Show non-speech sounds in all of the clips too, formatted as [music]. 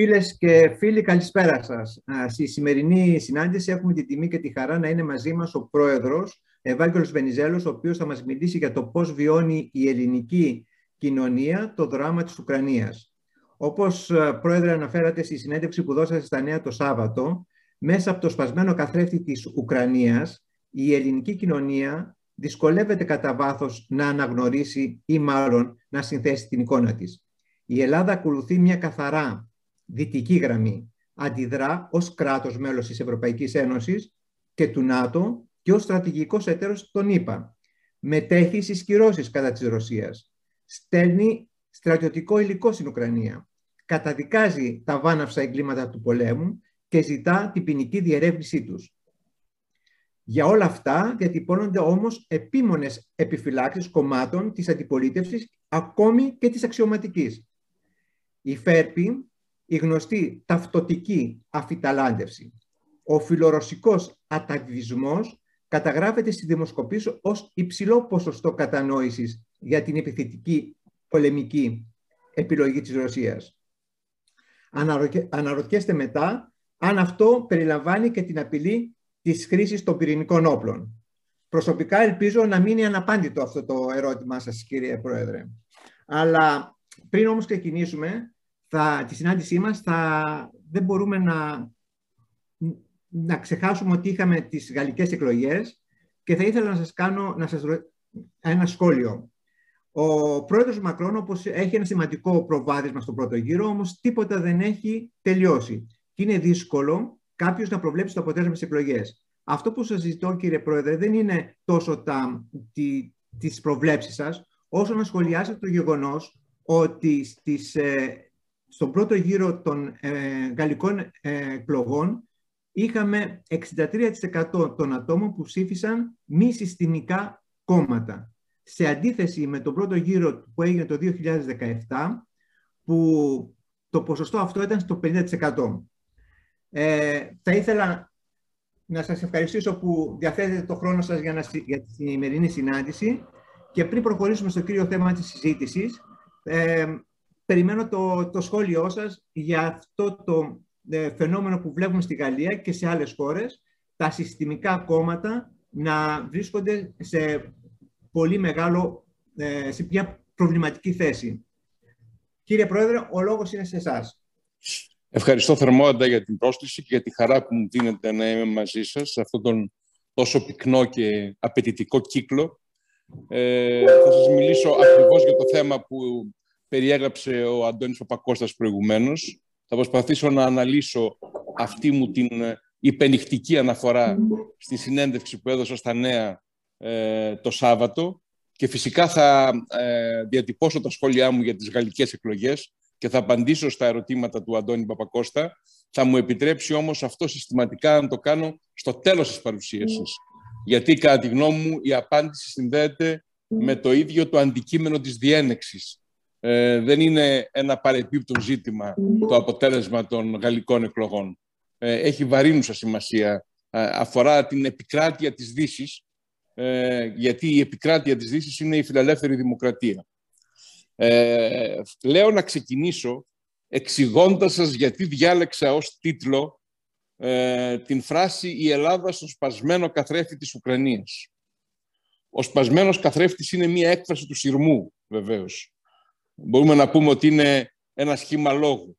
Φίλες και φίλοι, καλησπέρα σας. Στη σημερινή συνάντηση έχουμε την τιμή και τη χαρά να είναι μαζί μας ο πρόεδρος Ευάγγελος Βενιζέλος, ο οποίος θα μας μιλήσει για το πώς βιώνει η ελληνική κοινωνία το δράμα της Ουκρανίας. Όπως, πρόεδρε, αναφέρατε στη συνέντευξη που δώσατε στα νέα το Σάββατο, μέσα από το σπασμένο καθρέφτη της Ουκρανίας, η ελληνική κοινωνία δυσκολεύεται κατά βάθος να αναγνωρίσει ή μάλλον να συνθέσει την εικόνα της. Η Ελλάδα ακολουθεί μια καθαρά δυτική γραμμή. Αντιδρά ως κράτος μέλος της Ευρωπαϊκής Ένωσης και του ΝΑΤΟ και ως στρατηγικός εταίρος των ΗΠΑ. Μετέχει στις κυρώσεις κατά της Ρωσίας. Στέλνει στρατιωτικό υλικό στην Ουκρανία. Καταδικάζει τα βάναυσα εγκλήματα του πολέμου και ζητά την ποινική διερεύνησή τους. Για όλα αυτά διατυπώνονται όμως επίμονες επιφυλάξεις κομμάτων της αντιπολίτευσης, ακόμη και της αξιωματικής. Η ΦΕΡΠΗ η γνωστή ταυτοτική αφιταλάντευση. Ο φιλορωσικός αταβισμός καταγράφεται στη δημοσκοπήση ως υψηλό ποσοστό κατανόησης για την επιθετική πολεμική επιλογή της Ρωσίας. Αναρωτιέστε μετά αν αυτό περιλαμβάνει και την απειλή της χρήσης των πυρηνικών όπλων. Προσωπικά ελπίζω να μείνει αναπάντητο αυτό το ερώτημά σας, κύριε Πρόεδρε. Αλλά πριν όμως ξεκινήσουμε, θα, τη συνάντησή μας θα, δεν μπορούμε να, να ξεχάσουμε ότι είχαμε τις γαλλικές εκλογές και θα ήθελα να σας κάνω να σας ένα σχόλιο. Ο πρόεδρος Μακρόν όπως έχει ένα σημαντικό προβάδισμα στον πρώτο γύρο, όμως τίποτα δεν έχει τελειώσει. Και είναι δύσκολο κάποιος να προβλέψει το αποτέλεσμα της εκλογές. Αυτό που σας ζητώ κύριε Πρόεδρε δεν είναι τόσο τα, τι, τις προβλέψεις σας, όσο να σχολιάσετε το γεγονός ότι στις ε, στον πρώτο γύρο των ε, γαλλικών ε, εκλογών είχαμε 63% των ατόμων που ψήφισαν μη συστημικά κόμματα. Σε αντίθεση με τον πρώτο γύρο που έγινε το 2017, που το ποσοστό αυτό ήταν στο 50%. Ε, θα ήθελα να σας ευχαριστήσω που διαθέτετε το χρόνο σας για, να, για τη σημερινή συνάντηση και πριν προχωρήσουμε στο κύριο θέμα της συζήτησης, ε, περιμένω το, το σχόλιο σας για αυτό το ε, φαινόμενο που βλέπουμε στη Γαλλία και σε άλλες χώρες, τα συστημικά κόμματα να βρίσκονται σε πολύ μεγάλο, ε, σε μια προβληματική θέση. Κύριε Πρόεδρε, ο λόγος είναι σε εσάς. Ευχαριστώ θερμότατα για την πρόσκληση και για τη χαρά που μου δίνετε να είμαι μαζί σας σε αυτόν τον τόσο πυκνό και απαιτητικό κύκλο. Ε, θα σας μιλήσω ακριβώς για το θέμα που περιέγραψε ο Αντώνης Παπακώστας προηγουμένως. Θα προσπαθήσω να αναλύσω αυτή μου την ε, υπενιχτική αναφορά στη συνέντευξη που έδωσα στα νέα ε, το Σάββατο και φυσικά θα ε, διατυπώσω τα σχόλιά μου για τις γαλλικές εκλογές και θα απαντήσω στα ερωτήματα του Αντώνη Παπακώστα. Θα μου επιτρέψει όμως αυτό συστηματικά να το κάνω στο τέλος της παρουσίασης. Γιατί κατά τη γνώμη μου η απάντηση συνδέεται με το ίδιο το αντικείμενο της διένεξης ε, δεν είναι ένα παρεπίπτον ζήτημα το αποτέλεσμα των γαλλικών εκλογών. Ε, έχει βαρύνουσα σημασία. Ε, αφορά την επικράτεια της δύσης, ε, γιατί η επικράτεια της δύσης είναι η φιλελεύθερη δημοκρατία. Ε, λέω να ξεκινήσω εξηγώντας σας γιατί διάλεξα ως τίτλο ε, την φράση «Η Ελλάδα στο σπασμένο καθρέφτη της Ουκρανίας». Ο σπασμένος καθρέφτης είναι μία έκφραση του σειρμού, βεβαίως μπορούμε να πούμε ότι είναι ένα σχήμα λόγου.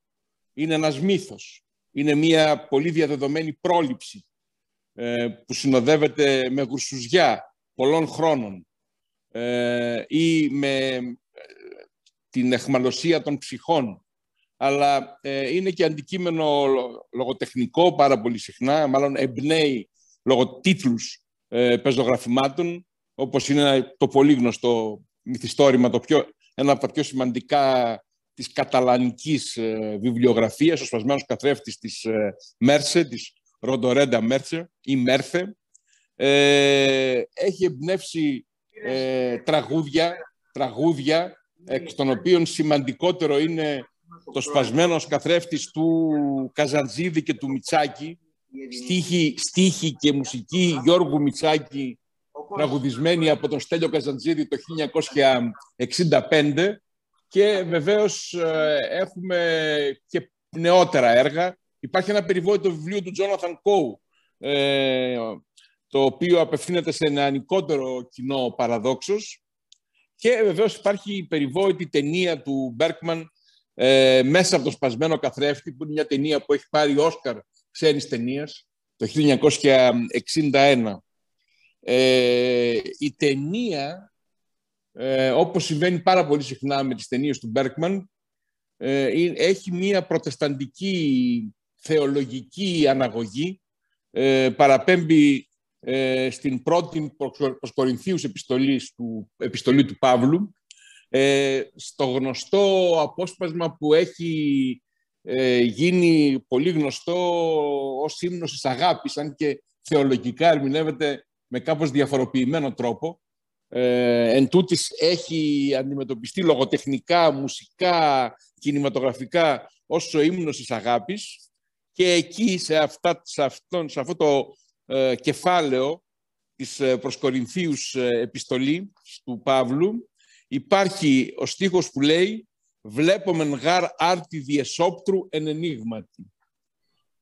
Είναι ένας μύθος. Είναι μια πολύ διαδεδομένη πρόληψη ε, που συνοδεύεται με γουρσουζιά πολλών χρόνων ε, ή με ε, την εχμαλωσία των ψυχών. Αλλά είναι και αντικείμενο λογοτεχνικό πάρα πολύ συχνά, μάλλον εμπνέει λόγω τίτλους πεζογραφημάτων, όπως είναι το πολύ γνωστό μυθιστόρημα, το πιο ένα από τα πιο σημαντικά της καταλανικής ε, βιβλιογραφίας, ο σπασμένος καθρέφτης της ε, Μέρσε, της Ροντορέντα Μέρσε ή Μέρθε. Ε, έχει εμπνεύσει ε, τραγούδια, τραγούδια εκ των οποίων σημαντικότερο είναι το σπασμένος καθρέφτης του Καζαντζίδη και του Μιτσάκη, στίχη, στίχη και μουσική Γιώργου Μιτσάκη τραγουδισμένη από τον Στέλιο Καζαντζίδη το 1965 και βεβαίως ε, έχουμε και νεότερα έργα. Υπάρχει ένα περιβόητο βιβλίο του Τζόναθαν Κόου, ε, το οποίο απευθύνεται σε νεανικότερο κοινό παραδόξως. Και βεβαίως υπάρχει η περιβόητη ταινία του Μπέρκμαν ε, μέσα από το σπασμένο καθρέφτη, που είναι μια ταινία που έχει πάρει Όσκαρ ξένης ταινίας το 1961. Ε, η ταινία, ε, όπως συμβαίνει πάρα πολύ συχνά με τις ταινίες του Μπέρκμαν, ε, έχει μία προτεσταντική θεολογική αναγωγή, ε, παραπέμπει ε, στην πρώτη προς Κορινθίους επιστολής του, επιστολή του Παύλου, ε, στο γνωστό απόσπασμα που έχει ε, γίνει πολύ γνωστό ως ύμνος της αγάπης, αν και θεολογικά ερμηνεύεται με κάπως διαφοροποιημένο τρόπο. Ε, εν τούτης έχει αντιμετωπιστεί λογοτεχνικά, μουσικά, κινηματογραφικά ως ο ύμνος της αγάπης και εκεί σε, αυτά, σε, αυτόν, σε αυτό το ε, κεφάλαιο της ε, προς Κορινθίους ε, επιστολή του Παύλου υπάρχει ο στίχος που λέει «Βλέπομεν γάρ άρτη διεσόπτρου εν ενίγματι».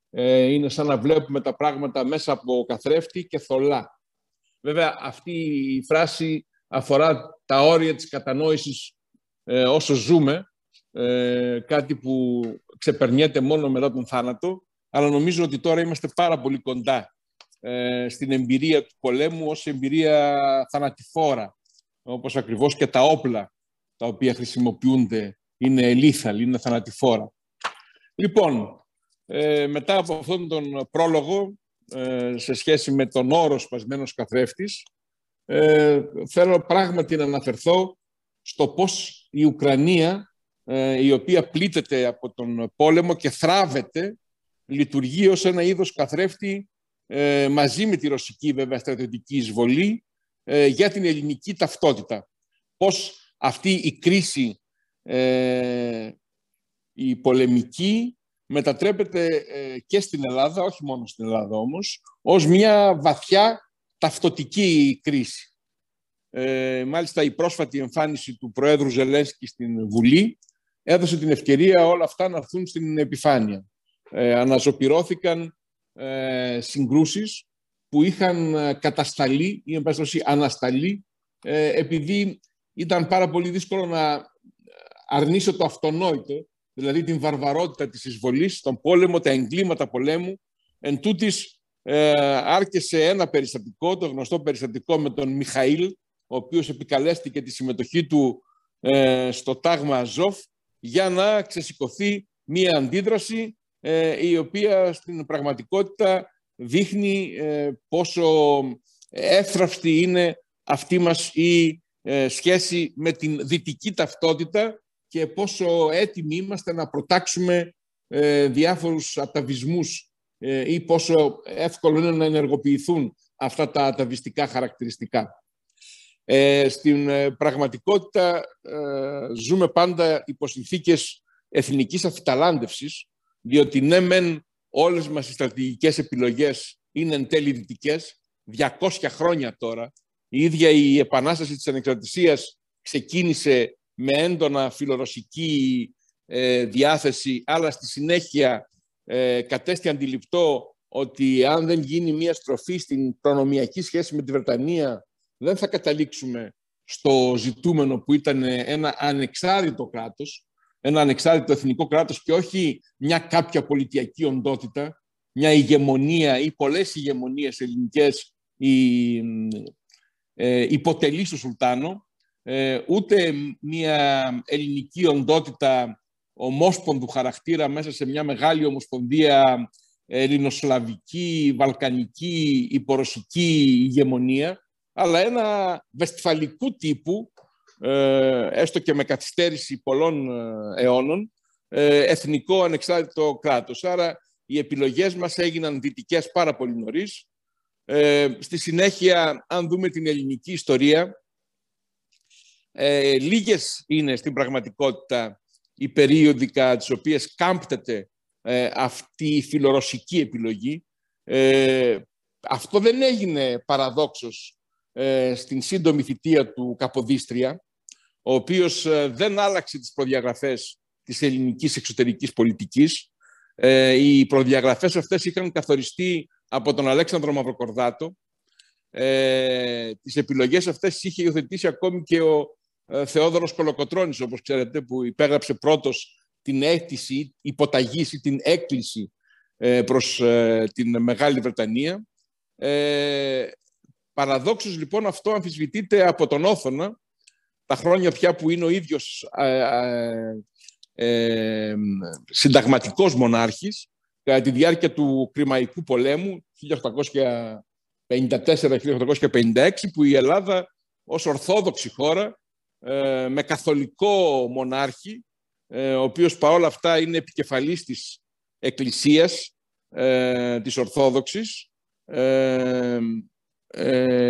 Ε, είναι σαν να βλέπουμε τα πράγματα μέσα από καθρέφτη και θολά. Βέβαια, αυτή η φράση αφορά τα όρια της κατανόησης ε, όσο ζούμε, ε, κάτι που ξεπερνιέται μόνο μετά τον θάνατο, αλλά νομίζω ότι τώρα είμαστε πάρα πολύ κοντά ε, στην εμπειρία του πολέμου ως εμπειρία θανατηφόρα, όπως ακριβώς και τα όπλα τα οποία χρησιμοποιούνται είναι λίθαλ, είναι θανατηφόρα. Λοιπόν, ε, μετά από αυτόν τον πρόλογο, ε, σε σχέση με τον όρο σπασμένος καθρέφτης, ε, θέλω πράγματι να αναφερθώ στο πώς η Ουκρανία, ε, η οποία πλήττεται από τον πόλεμο και θράβεται, λειτουργεί ως ένα είδος καθρέφτη ε, μαζί με τη ρωσική βέβαια στρατιωτική εισβολή για την ελληνική ταυτότητα. Πώς αυτή η κρίση, η πολεμική, μετατρέπεται και στην Ελλάδα, όχι μόνο στην Ελλάδα όμως, ως μια βαθιά ταυτοτική κρίση. Ε, μάλιστα η πρόσφατη εμφάνιση του Προέδρου Ζελένσκι στην Βουλή έδωσε την ευκαιρία όλα αυτά να έρθουν στην επιφάνεια. Ε, αναζωπηρώθηκαν ε, συγκρούσεις που είχαν ε, κατασταλεί ή εν ανασταλεί ε, επειδή ήταν πάρα πολύ δύσκολο να αρνήσω το αυτονόητο, δηλαδή την βαρβαρότητα της εισβολής, τον πόλεμο, τα εγκλήματα πολέμου, εν τούτης ε, άρκεσε ένα περιστατικό, το γνωστό περιστατικό με τον Μιχαήλ, ο οποίος επικαλέστηκε τη συμμετοχή του ε, στο τάγμα Αζόφ για να ξεσηκωθεί μία αντίδραση ε, η οποία στην πραγματικότητα δείχνει ε, πόσο εύθραυστη είναι αυτή μας η σχέση με την δυτική ταυτότητα και πόσο έτοιμοι είμαστε να προτάξουμε διάφορους αταβισμούς ε, ή πόσο εύκολο είναι να ενεργοποιηθούν αυτά τα αταβιστικά χαρακτηριστικά. Ε, στην ε, πραγματικότητα ζούμε πάντα υπό συνθήκες εθνικής αφιταλάντευσης, διότι ναι μεν όλες μας οι στρατηγικές επιλογές είναι εν τέλει δυτικές, 200 χρόνια τώρα, η ίδια η επανάσταση της ανεξαρτησίας ξεκίνησε με έντονα φιλορωσική διάθεση, αλλά στη συνέχεια ε, κατέστη αντιληπτό ότι αν δεν γίνει μια στροφή στην προνομιακή σχέση με τη Βρετανία, δεν θα καταλήξουμε στο ζητούμενο που ήταν ένα ανεξάρτητο κράτος, ένα ανεξάρτητο εθνικό κράτος και όχι μια κάποια πολιτιακή οντότητα, μια ηγεμονία ή πολλές ηγεμονίες ελληνικές η, ε, υποτελείς στο Σουλτάνο, ε, ούτε μια ελληνική οντότητα ομόσπονδου χαρακτήρα μέσα σε μια μεγάλη ομοσπονδία ελληνοσλαβική, βαλκανική, υπορωσική ηγεμονία, αλλά ένα βεστφαλικού τύπου, ε, έστω και με καθυστέρηση πολλών ε, αιώνων, ε, εθνικό ανεξάρτητο κράτος. Άρα οι επιλογές μας έγιναν δυτικές πάρα πολύ νωρίς. Στη συνέχεια, αν δούμε την ελληνική ιστορία, λίγες είναι στην πραγματικότητα η περίοδοι κατά τις οποίες κάμπτεται ε, αυτή η φιλορωσική επιλογή. Ε, αυτό δεν έγινε παραδόξως ε, στην σύντομη θητεία του Καποδίστρια, ο οποίος δεν άλλαξε τις προδιαγραφές της ελληνικής εξωτερικής πολιτικής, Ε, οι προδιαγραφές αυτές είχαν καθοριστεί από τον Αλέξανδρο Μαυροκορδάτο. Ε, τις επιλογές αυτές είχε υιοθετήσει ακόμη και ο ε, Θεόδωρος Κολοκοτρώνης, όπως ξέρετε, που υπέγραψε πρώτος την αίτηση, υποταγής ή την έκκληση ε, προς ε, την Μεγάλη Βρετανία. Ε, παραδόξως, λοιπόν, αυτό αμφισβητείται από τον Όθωνα, τα χρόνια πια που είναι ο ίδιος ε, συνταγματικός μονάρχης κατά τη διάρκεια του Κρημαϊκού πολέμου 1854-1856 που η Ελλάδα ως ορθόδοξη χώρα ε, με καθολικό μονάρχη ε, ο οποίος παρόλα αυτά είναι επικεφαλής της Εκκλησίας ε, της Ορθόδοξης ε,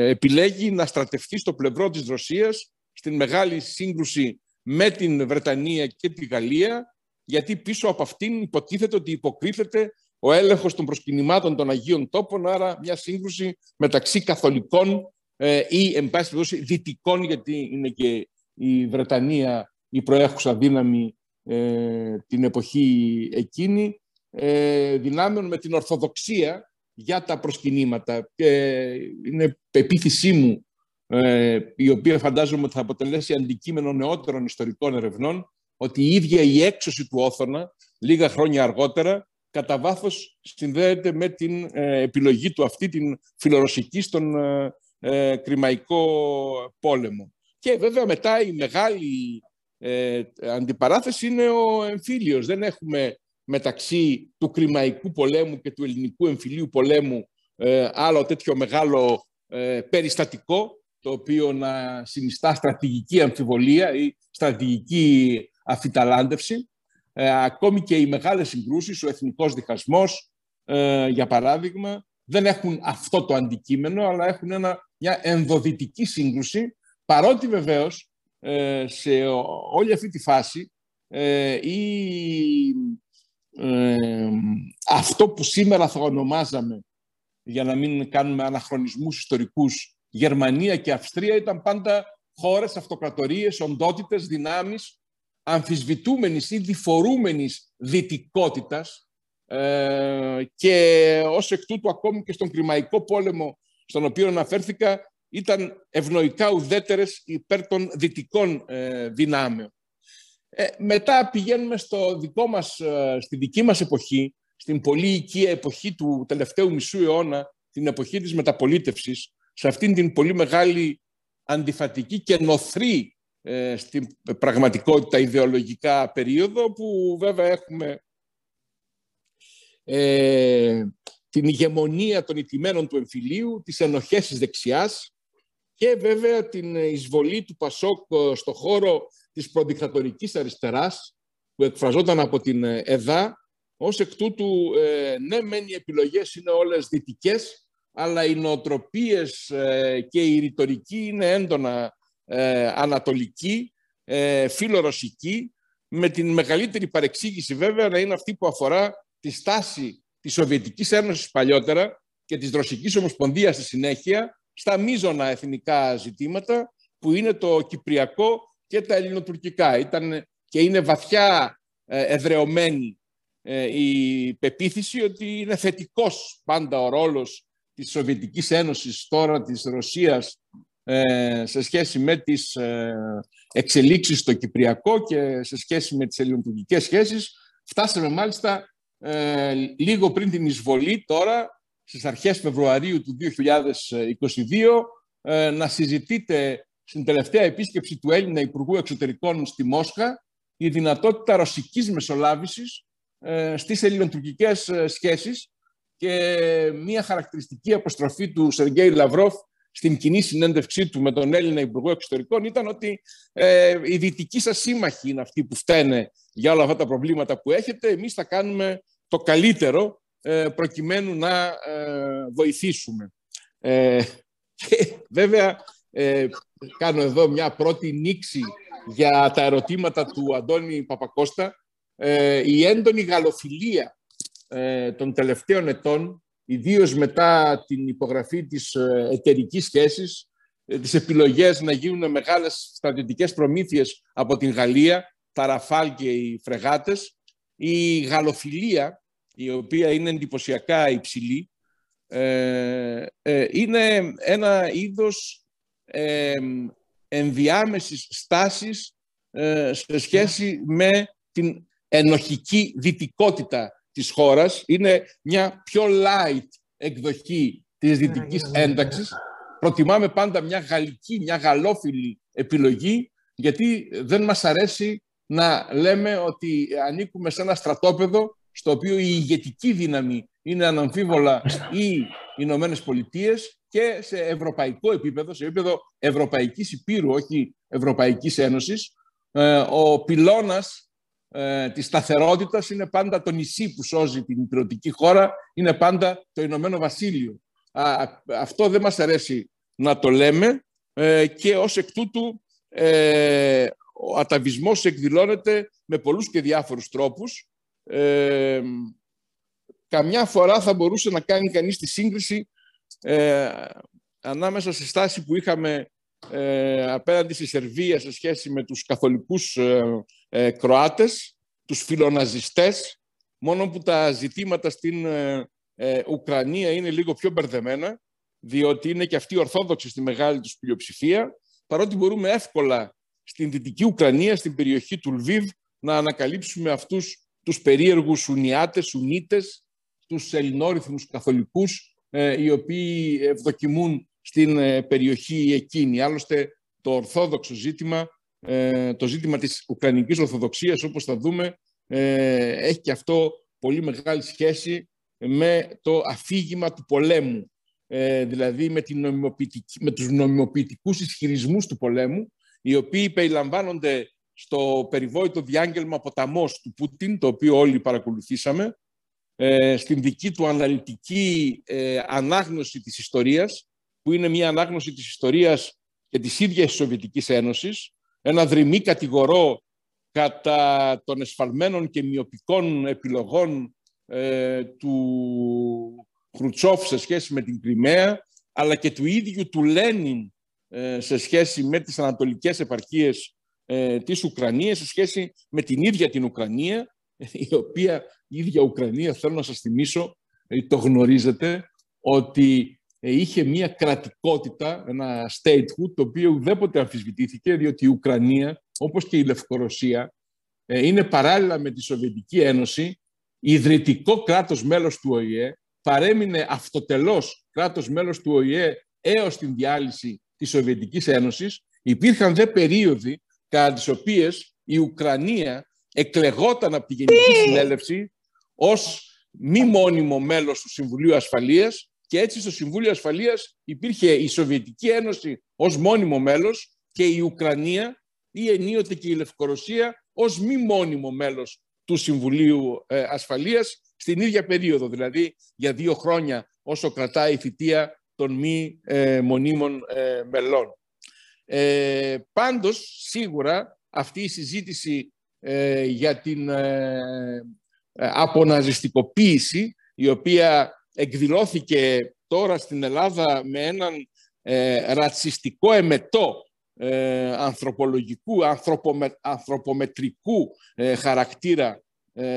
επιλέγει να στρατευτεί στο πλευρό της Ρωσίας στην μεγάλη σύγκρουση με την Βρετανία και τη Γαλλία, γιατί πίσω από αυτήν υποτίθεται ότι υποκρύφεται ο έλεγχος των προσκυνημάτων των Αγίων Τόπων, άρα μια σύγκρουση μεταξύ καθολικών ε, ή, εν πάση περιπτώσει, δυτικών, γιατί είναι και η Βρετανία η προέχουσα δύναμη ε, την εποχή εκείνη, ε, δυνάμεων με την Ορθοδοξία για τα προσκυνήματα. Και είναι πεποίθησή μου ε, η οποία φαντάζομαι ότι θα αποτελέσει αντικείμενο νεότερων ιστορικών ερευνών, ότι η ίδια η έξωση του Όθωνα, λίγα χρόνια αργότερα, κατά βάθος συνδέεται με την ε, επιλογή του αυτή, την φιλορωσική στον ε, Κρημαϊκό πόλεμο. Και βέβαια μετά η μεγάλη αντιπαράθεση είναι ο εμφύλιος. Δεν έχουμε μεταξύ του Κρημαϊκού πολέμου και του Ελληνικού εμφυλίου πολέμου άλλο τέτοιο μεγάλο περιστατικό το οποίο να συνιστά στρατηγική αμφιβολία ή στρατηγική αφιταλάντευση. Ε, ακόμη και οι μεγάλες συγκρούσεις, ο εθνικός διχασμός, ε, για παράδειγμα, δεν έχουν αυτό το αντικείμενο, αλλά έχουν ένα, μια ενδοδυτική σύγκρουση, παρότι βεβαίως ε, σε όλη αυτή τη φάση αυτό που σήμερα θα ονομάζαμε, για να μην κάνουμε αναχρονισμούς ιστορικούς, Γερμανία και Αυστρία ήταν πάντα χώρες, αυτοκρατορίες, οντότητες, δυνάμεις αμφισβητούμενης ή διφορούμενης δυτικότητας ε, και ως εκ τούτου ακόμη και στον Κρημαϊκό πόλεμο στον οποίο αναφέρθηκα ήταν ευνοϊκά ουδέτερες υπέρ των δυτικών ε, δυνάμεων. Ε, μετά πηγαίνουμε στο δικό μας, ε, στη δική μας εποχή, στην πολύ οικία εποχή του τελευταίου μισού αιώνα, την εποχή της μεταπολίτευσης, σε αυτήν την πολύ μεγάλη αντιφατική και νοθρή ε, στην πραγματικότητα ιδεολογικά περίοδο που βέβαια έχουμε ε, την ηγεμονία των ιτημένων του εμφυλίου, τις ενοχές της δεξιάς και βέβαια την εισβολή του Πασόκ ε, στο χώρο της προδικτατορικής αριστεράς που εκφραζόταν από την ΕΔΑ. Ως εκ τούτου, ε, ναι, μεν οι επιλογές είναι όλες δυτικές, αλλά οι νοοτροπίες ε, και η ρητορική είναι έντονα ε, ανατολική, ε, φιλορωσική, με την μεγαλύτερη παρεξήγηση βέβαια να είναι αυτή που αφορά τη στάση της Σοβιετικής Ένωσης παλιότερα και της Ρωσικής Ομοσπονδίας στη συνέχεια στα μείζωνα εθνικά ζητήματα που είναι το κυπριακό και τα ελληνοτουρκικά. Ήταν και είναι βαθιά εδρεωμένη η πεποίθηση ότι είναι θετικός πάντα ο ρόλος της Σοβιετικής Ένωσης, τώρα της Ρωσίας, ε, σε σχέση με τις ε, εξελίξεις στο Κυπριακό και σε σχέση με τις ελληνοτουρκικές σχέσεις. Φτάσαμε μάλιστα ε, λίγο πριν την εισβολή τώρα, στις αρχές Φεβρουαρίου του 2022, να συζητείτε στην τελευταία επίσκεψη του Έλληνα Υπουργού Εξωτερικών στη Μόσχα η δυνατότητα ρωσικής μεσολάβησης στις ελληνοτουρκικές σχέσεις και μία χαρακτηριστική αποστροφή του Σεργέη Λαυρόφ στην κοινή συνέντευξή του με τον Έλληνα Υπουργό Εξωτερικών ήταν ότι ε, οι δυτικοί σας σύμμαχοι είναι αυτοί που φταίνε για όλα αυτά τα προβλήματα που έχετε. Εμείς θα κάνουμε το καλύτερο ε, προκειμένου να ε, βοηθήσουμε. Ε, και βέβαια ε, κάνω εδώ μια πρώτη νήξη για τα ερωτήματα του Αντώνη Παπακώστα. η έντονη γαλοφιλία ε, των τελευταίων ετών, ιδίως μετά την υπογραφή της ε, εταιρικής σχέσης, ε, τις επιλογές να γίνουν μεγάλες στρατιωτικές προμήθειες από την Γαλλία, τα Ραφάλ και οι φρεγάτες, η γαλοφιλία η οποία είναι εντυπωσιακά υψηλή, ε, ε, είναι ένα είδος ε, ενδιάμεσης στάσης ε, σε σχέση με την ενοχική δυτικότητα της χώρας. Είναι μια πιο light εκδοχή της δυτικής ένταξης. Προτιμάμε πάντα μια γαλλική, μια γαλλόφιλη επιλογή, γιατί δεν μας αρέσει να λέμε ότι ανήκουμε σε ένα στρατόπεδο στο οποίο η ηγετική δύναμη είναι αναμφίβολα οι Ηνωμένες Πολιτείες και σε ευρωπαϊκό επίπεδο, σε επίπεδο Ευρωπαϊκής Υπήρου, όχι Ευρωπαϊκής Ένωσης, ε, ο πυλώνας ε, της σταθερότητας είναι πάντα το νησί που σώζει την υπηρετική χώρα, είναι πάντα το Ηνωμένο Βασίλειο. Αυτό δεν μας αρέσει να το λέμε ε, και ως εκ τούτου ο αταβισμός εκδηλώνεται με πολλούς και διάφορους τρόπους. Ε, καμιά φορά θα μπορούσε να κάνει κανείς τη σύγκριση ε, ανάμεσα στη στάση που είχαμε ε, απέναντι στη Σερβία σε σχέση με τους καθολικούς ε, ε Κροάτες, τους φιλοναζιστές, μόνο που τα ζητήματα στην ε, Ουκρανία είναι λίγο πιο μπερδεμένα, διότι είναι και αυτοί ορθόδοξοι στη μεγάλη τους πλειοψηφία, παρότι μπορούμε εύκολα στην Δυτική Ουκρανία, στην περιοχή του Λβίβ, να ανακαλύψουμε αυτούς τους περίεργους Ουνιάτες, Ουνίτες, τους ελληνόριθμους καθολικούς, ε, οι οποίοι ευδοκιμούν στην ε, περιοχή εκείνη. Άλλωστε, το ορθόδοξο ζήτημα, ε, το ζήτημα της Ουκρανικής Ορθοδοξίας, όπως θα δούμε, έχει και αυτό πολύ μεγάλη σχέση με το αφήγημα του πολέμου, δηλαδή με, την με τους νομιμοποιητικούς ισχυρισμούς του πολέμου, οι οποίοι περιλαμβάνονται στο περιβόητο διάγγελμα ποταμός του Πούτιν, το οποίο όλοι παρακολουθήσαμε, ε, στην δική του αναλυτική ε, ανάγνωση της ιστορίας, που είναι μια ανάγνωση της ιστορίας και της ίδιας της Σοβιετικής Ένωσης, ένα δρυμή κατηγορό κατά των εσφαλμένων και μειοπικών επιλογών ε, του Χρουτσόφ σε σχέση με την Κρυμαία, αλλά και του ίδιου του Λένιν ε, σε σχέση με τις ανατολικές επαρχίες ε, της Ουκρανίας, σε σχέση με την ίδια την Ουκρανία, η οποία η ίδια Ουκρανία, θέλω να σας θυμίσω, ε, το γνωρίζετε, ότι είχε μια κρατικότητα, ένα statehood, το οποίο ουδέποτε αμφισβητήθηκε, διότι η Ουκρανία, όπως και η Λευκορωσία, είναι παράλληλα με τη Σοβιετική Ένωση, ιδρυτικό κράτος μέλος του ΟΗΕ, παρέμεινε αυτοτελώς κράτος μέλος του ΟΗΕ έως την διάλυση της Σοβιετικής Ένωσης, υπήρχαν δε περίοδοι κατά τις οποίες η Ουκρανία εκλεγόταν από τη Γενική Συνέλευση ως μη μόνιμο μέλος του Συμβουλίου Ασφαλείας και έτσι στο Συμβούλιο Ασφαλείας υπήρχε η Σοβιετική Ένωση ως μόνιμο μέλος και η Ουκρανία ή ενίοτε και η Λευκορωσία ως μη μόνιμο μέλος του Συμβουλίου ε, Ασφαλείας στην ίδια περίοδο, δηλαδή για δύο χρόνια όσο κρατάει η θητεία των μη ε, μονίμων ε, μελών. Ε, πάντως, σίγουρα, αυτή η συζήτηση ε, για την ε, αποναζιστικοποίηση, η οποία εκδηλώθηκε τώρα στην Ελλάδα με έναν ρατσιστικό εμετό ανθρωπολογικού, ανθρωπομετρικού χαρακτήρα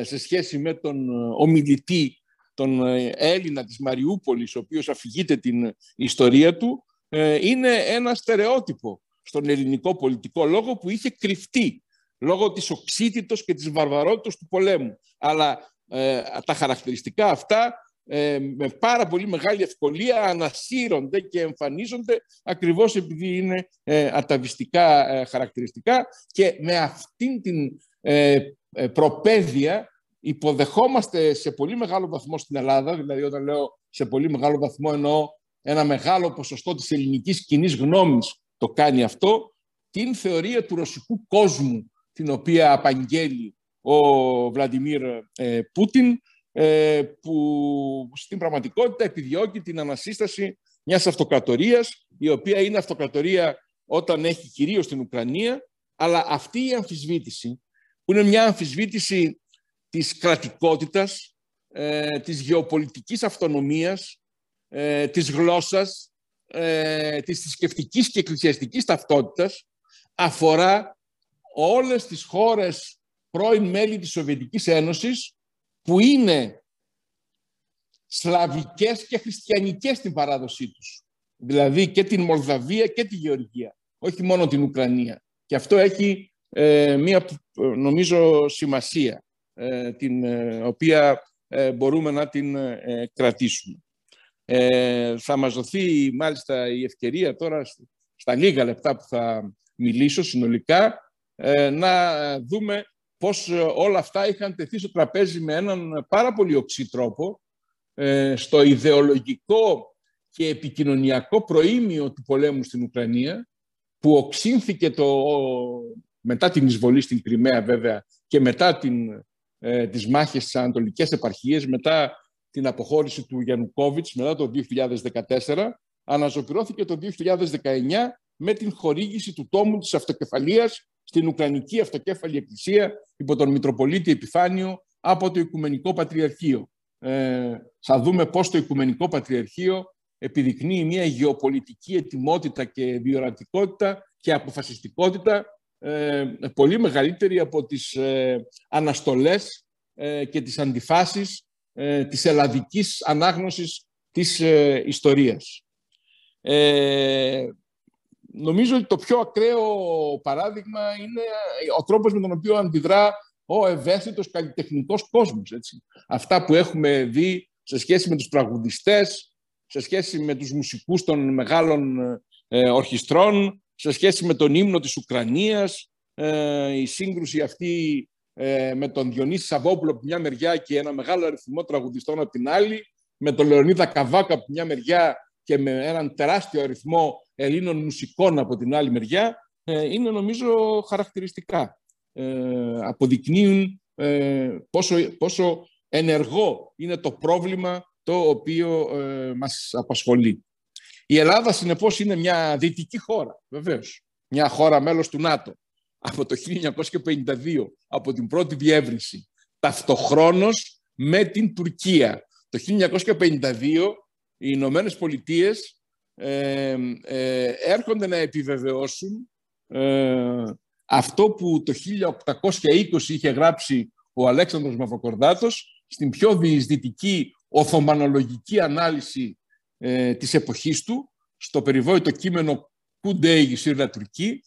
σε σχέση με τον ομιλητή τον ε, Έλληνα της Μαριούπολης, ο οποίος αφηγείται την ιστορία του, ε, είναι ένα στερεότυπο στον ελληνικό πολιτικό λόγο που είχε κρυφτεί λόγω της οξύτητος και της βαρβαρότητας του πολέμου. Αλλά ε, τα χαρακτηριστικά αυτά με πάρα πολύ μεγάλη ευκολία ανασύρονται και εμφανίζονται ακριβώς επειδή είναι αταβιστικά χαρακτηριστικά και με αυτήν την προπαίδεια υποδεχόμαστε σε πολύ μεγάλο βαθμό στην Ελλάδα, δηλαδή όταν λέω σε πολύ μεγάλο βαθμό εννοώ ένα μεγάλο ποσοστό της ελληνικής κοινή γνώμης το κάνει αυτό, την θεωρία του ρωσικού κόσμου την οποία απαγγέλει ο Βλαντιμίρ ε, Πούτιν, ε, που στην πραγματικότητα επιδιώκει την ανασύσταση μιας αυτοκρατορίας, η οποία είναι αυτοκρατορία όταν έχει κυρίως την Ουκρανία, αλλά αυτή η αμφισβήτηση, που είναι μια αμφισβήτηση της κρατικότητας, ε, της γεωπολιτικής αυτονομίας, ε, της γλώσσας, ε, της θρησκευτικής και εκκλησιαστικής ταυτότητας, αφορά όλες τις χώρες πρώην μέλη της Σοβιετικής Ένωσης που είναι σλαβικές και χριστιανικές στην παράδοσή τους. Δηλαδή και την Μολδαβία και τη Γεωργία, όχι μόνο την Ουκρανία. Και αυτό έχει ε, μία, νομίζω, σημασία, ε, την ε, οποία μπορούμε να την κρατήσουμε. Θα μας δοθεί, μάλιστα, η ευκαιρία τώρα, στα λίγα λεπτά που θα μιλήσω συνολικά, να δούμε πώς όλα αυτά είχαν τεθεί στο τραπέζι με έναν πάρα πολύ οξύ τρόπο, στο ιδεολογικό και επικοινωνιακό προήμιο του πολέμου στην Ουκρανία, που οξύνθηκε το, μετά την εισβολή στην Κρυμαία βέβαια και μετά την, ε, τις μάχες στις Ανατολικές επαρχίες, μετά την αποχώρηση του Γιαννουκόβιτς, μετά το 2014, αναζωπηρώθηκε το 2019 με την χορήγηση του τόμου της αυτοκεφαλίας στην Ουκρανική Αυτοκέφαλη Εκκλησία υπό τον Μητροπολίτη Επιφάνιο από το Οικουμενικό Πατριαρχείο. Ε, θα δούμε πώς το Οικουμενικό Πατριαρχείο επιδεικνύει μια γεωπολιτική ετοιμότητα και διορατικότητα και αποφασιστικότητα ε, πολύ μεγαλύτερη από τις ε, αναστολές ε, και τις αντιφάσεις ε, της ελλαδικής ανάγνωσης της ε, ιστορίας. Νομίζω ότι το πιο ακραίο παράδειγμα είναι ο τρόπος με τον οποίο αντιδρά ο ευαίσθητος καλλιτεχνικός κόσμος. Έτσι. Αυτά που έχουμε δει σε σχέση με τους τραγουδιστές, σε σχέση με τους μουσικούς των μεγάλων ε, ορχιστρών, σε σχέση με τον ύμνο της Ουκρανίας, ε, η σύγκρουση αυτή ε, με τον Διονύση Σαββόπουλο από μια μεριά και ένα μεγάλο αριθμό τραγουδιστών από την άλλη, με τον Λεωνίδα Καβάκα από μια μεριά και με έναν τεράστιο αριθμό Ελλήνων μουσικών από την άλλη μεριά, ε, είναι νομίζω χαρακτηριστικά. Ε, αποδεικνύουν πόσο, πόσο ενεργό είναι το πρόβλημα το οποίο ε, μας απασχολεί. Η Ελλάδα, συνεπώς, είναι μια δυτική χώρα, βεβαίως. Μια χώρα μέλος του ΝΑΤΟ. Από το 1952, από την πρώτη διεύρυνση, ταυτοχρόνως με την Τουρκία. Το 1952, οι Ηνωμένες Πολιτείες ε, ε, έρχονται να επιβεβαιώσουν ε, αυτό που το 1820 είχε γράψει ο Αλέξανδρος Μαυροκορδάτος στην πιο διεισδυτική οθωμανολογική ανάλυση ε, της εποχής του στο περιβόητο κείμενο Κουντέι Σύρνα Τουρκή,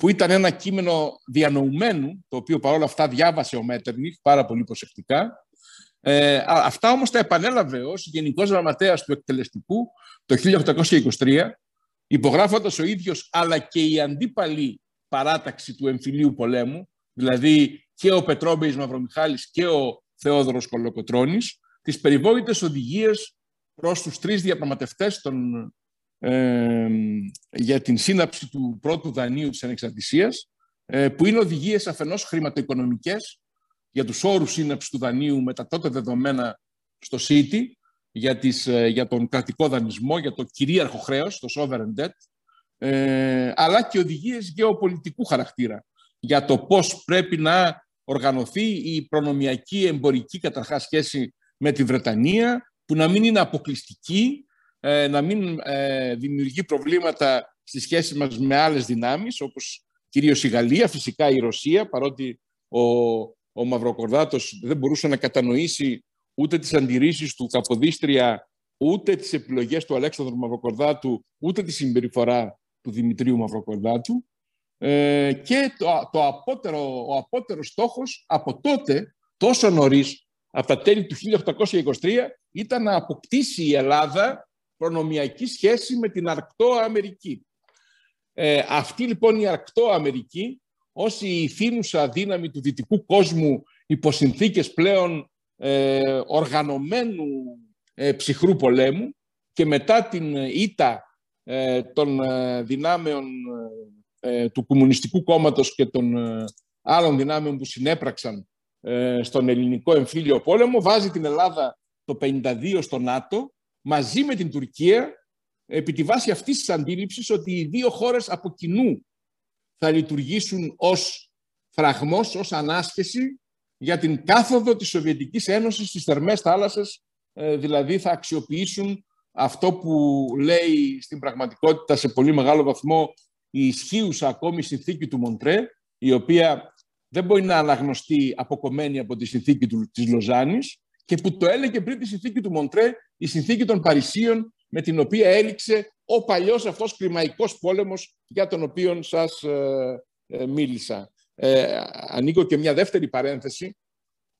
που ήταν ένα κείμενο διανοουμένου, το οποίο παρόλα αυτά διάβασε ο Μέτερνιχ πάρα πολύ προσεκτικά. Ε, αυτά όμως τα επανέλαβε ως Γενικός Γραμματέας του Εκτελεστικού το 1823, υπογράφοντας ο ίδιος αλλά και η αντίπαλη παράταξη του εμφυλίου πολέμου, δηλαδή και ο Πετρόμπεης Μαυρομιχάλης και ο Θεόδωρος Κολοκοτρώνης, τις περιβόητες οδηγίες προς τους τρεις διαπραγματευτές των, ε, για την σύναψη του πρώτου δανείου της ανεξαρτησίας, ε, που είναι οδηγίες αφενός χρηματοοικονομικές για τους όρους σύναψης του δανείου με τα τότε δεδομένα στο City, για, τις, ε, για τον κρατικό δανεισμό, για το κυρίαρχο χρέος, το sovereign debt, ε, αλλά και οδηγίες γεωπολιτικού χαρακτήρα για το πώς πρέπει να οργανωθεί η προνομιακή εμπορική καταρχάς σχέση με τη Βρετανία, που να μην είναι αποκλειστική, ε, να μην ε, δημιουργεί προβλήματα στη σχέση μας με άλλες δυνάμεις, όπως κυρίως η Γαλλία, φυσικά η Ρωσία, παρότι ο, ο Μαυροκορδάτος δεν μπορούσε να κατανοήσει ούτε τις αντιρρήσεις του Καποδίστρια, ούτε τις επιλογές του Αλέξανδρου Μαυροκορδάτου, ούτε τη συμπεριφορά του Δημητρίου Μαυροκορδάτου. Ε, και το, το απότερο, ο απότερος στόχος από τότε, τόσο νωρίς, από τα τέλη του 1823 ήταν να αποκτήσει η Ελλάδα προνομιακή σχέση με την Αρκτό Αμερική. Ε, αυτή λοιπόν η Αρκτό Αμερική, ως η θύνουσα δύναμη του δυτικού κόσμου υπό συνθήκες πλέον ε, οργανωμένου ε, ψυχρού πολέμου και μετά την ήττα ε, των ε, δυνάμεων του Κομμουνιστικού Κόμματος και των άλλων δυνάμεων που συνέπραξαν ε, στον ελληνικό εμφύλιο πόλεμο, βάζει την Ελλάδα το 52 στο ΝΑΤΟ, μαζί με την Τουρκία, επί τη βάση αυτής της αντίληψης ότι οι δύο χώρες από κοινού θα λειτουργήσουν ως φραγμός, ως ανάσχεση για την κάθοδο της Σοβιετικής Ένωσης στις θερμές θάλασσες, ε, δηλαδή θα αξιοποιήσουν αυτό που λέει στην πραγματικότητα σε πολύ μεγάλο βαθμό η ισχύουσα ακόμη συνθήκη του Μοντρέ, η οποία δεν μπορεί να αναγνωστεί αποκομμένη από τη συνθήκη του, της Λοζάνης και που το έλεγε πριν τη συνθήκη του Μοντρέ, η συνθήκη των Παρισίων, με την οποία έληξε ο παλιός αυτός κλιμαϊκός πόλεμος για τον οποίο σας ε, ε, μίλησα. Ε, ανοίγω και μια δεύτερη παρένθεση.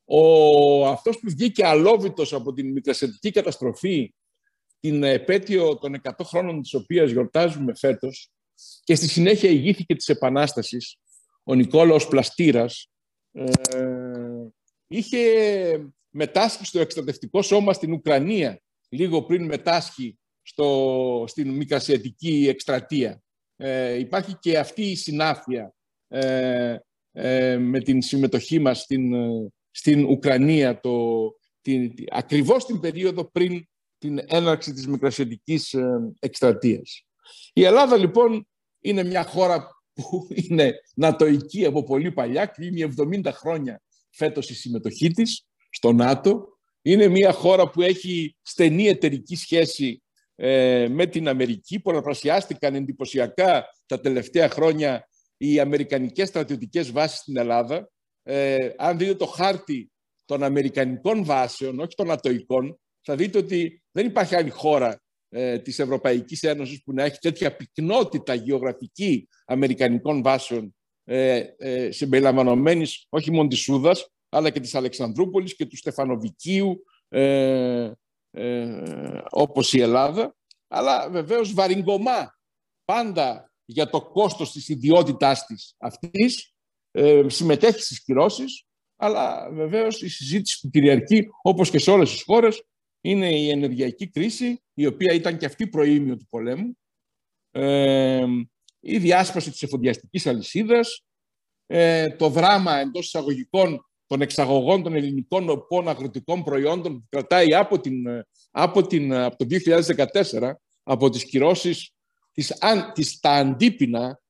Ο, αυτός που βγήκε αλόβητος από την μικρασιατική καταστροφή την επέτειο των 100 χρόνων της οποίας γιορτάζουμε φέτος και στη συνέχεια ηγήθηκε της Επανάστασης, ο Νικόλαος Πλαστήρας, ε, είχε μετάσχει στο εκστρατευτικό σώμα στην Ουκρανία λίγο πριν μετάσχει στο, στην Μικρασιατική εκστρατεία. Ε, υπάρχει και αυτή η συνάφεια ε, ε, με την συμμετοχή μας στην, στην Ουκρανία το, την, ακριβώς την περίοδο πριν την έναρξη της Μικρασιατικής εκστρατείας. Η Ελλάδα λοιπόν είναι μια χώρα που [laughs] είναι νατοική από πολύ παλιά, κλείνει 70 χρόνια φέτος η συμμετοχή της στο ΝΑΤΟ. Είναι μια χώρα που έχει στενή εταιρική σχέση ε, με την Αμερική. Πολλαπλασιάστηκαν εντυπωσιακά τα τελευταία χρόνια οι αμερικανικές στρατιωτικές βάσεις στην Ελλάδα. Ε, αν δείτε το χάρτη των αμερικανικών βάσεων, όχι των ατοικών, θα δείτε ότι δεν υπάρχει άλλη χώρα ε, της Ευρωπαϊκής Ένωσης που να έχει τέτοια πυκνότητα γεωγραφική αμερικανικών βάσεων ε, ε, συμπεριλαμβανομένης όχι μόνο της Σούδας, αλλά και της Αλεξανδρούπολης και του Στεφανοβικίου, ε, ε, όπως η Ελλάδα, αλλά βεβαίως βαριγκομά πάντα για το κόστος της ιδιότητάς της αυτής, ε, συμμετέχει στις κυρώσεις, αλλά βεβαίως η συζήτηση που κυριαρχεί, όπως και σε όλες τις χώρες, είναι η ενεργειακή κρίση, η οποία ήταν και αυτή προήμιο του πολέμου, ε, η διάσπαση της εφοδιαστικής αλυσίδας, ε, το δράμα εντός εισαγωγικών των εξαγωγών των ελληνικών οπών αγροτικών προϊόντων που κρατάει από, την, από, την, από το 2014, από τις κυρώσεις της, της, τα αντίπεινα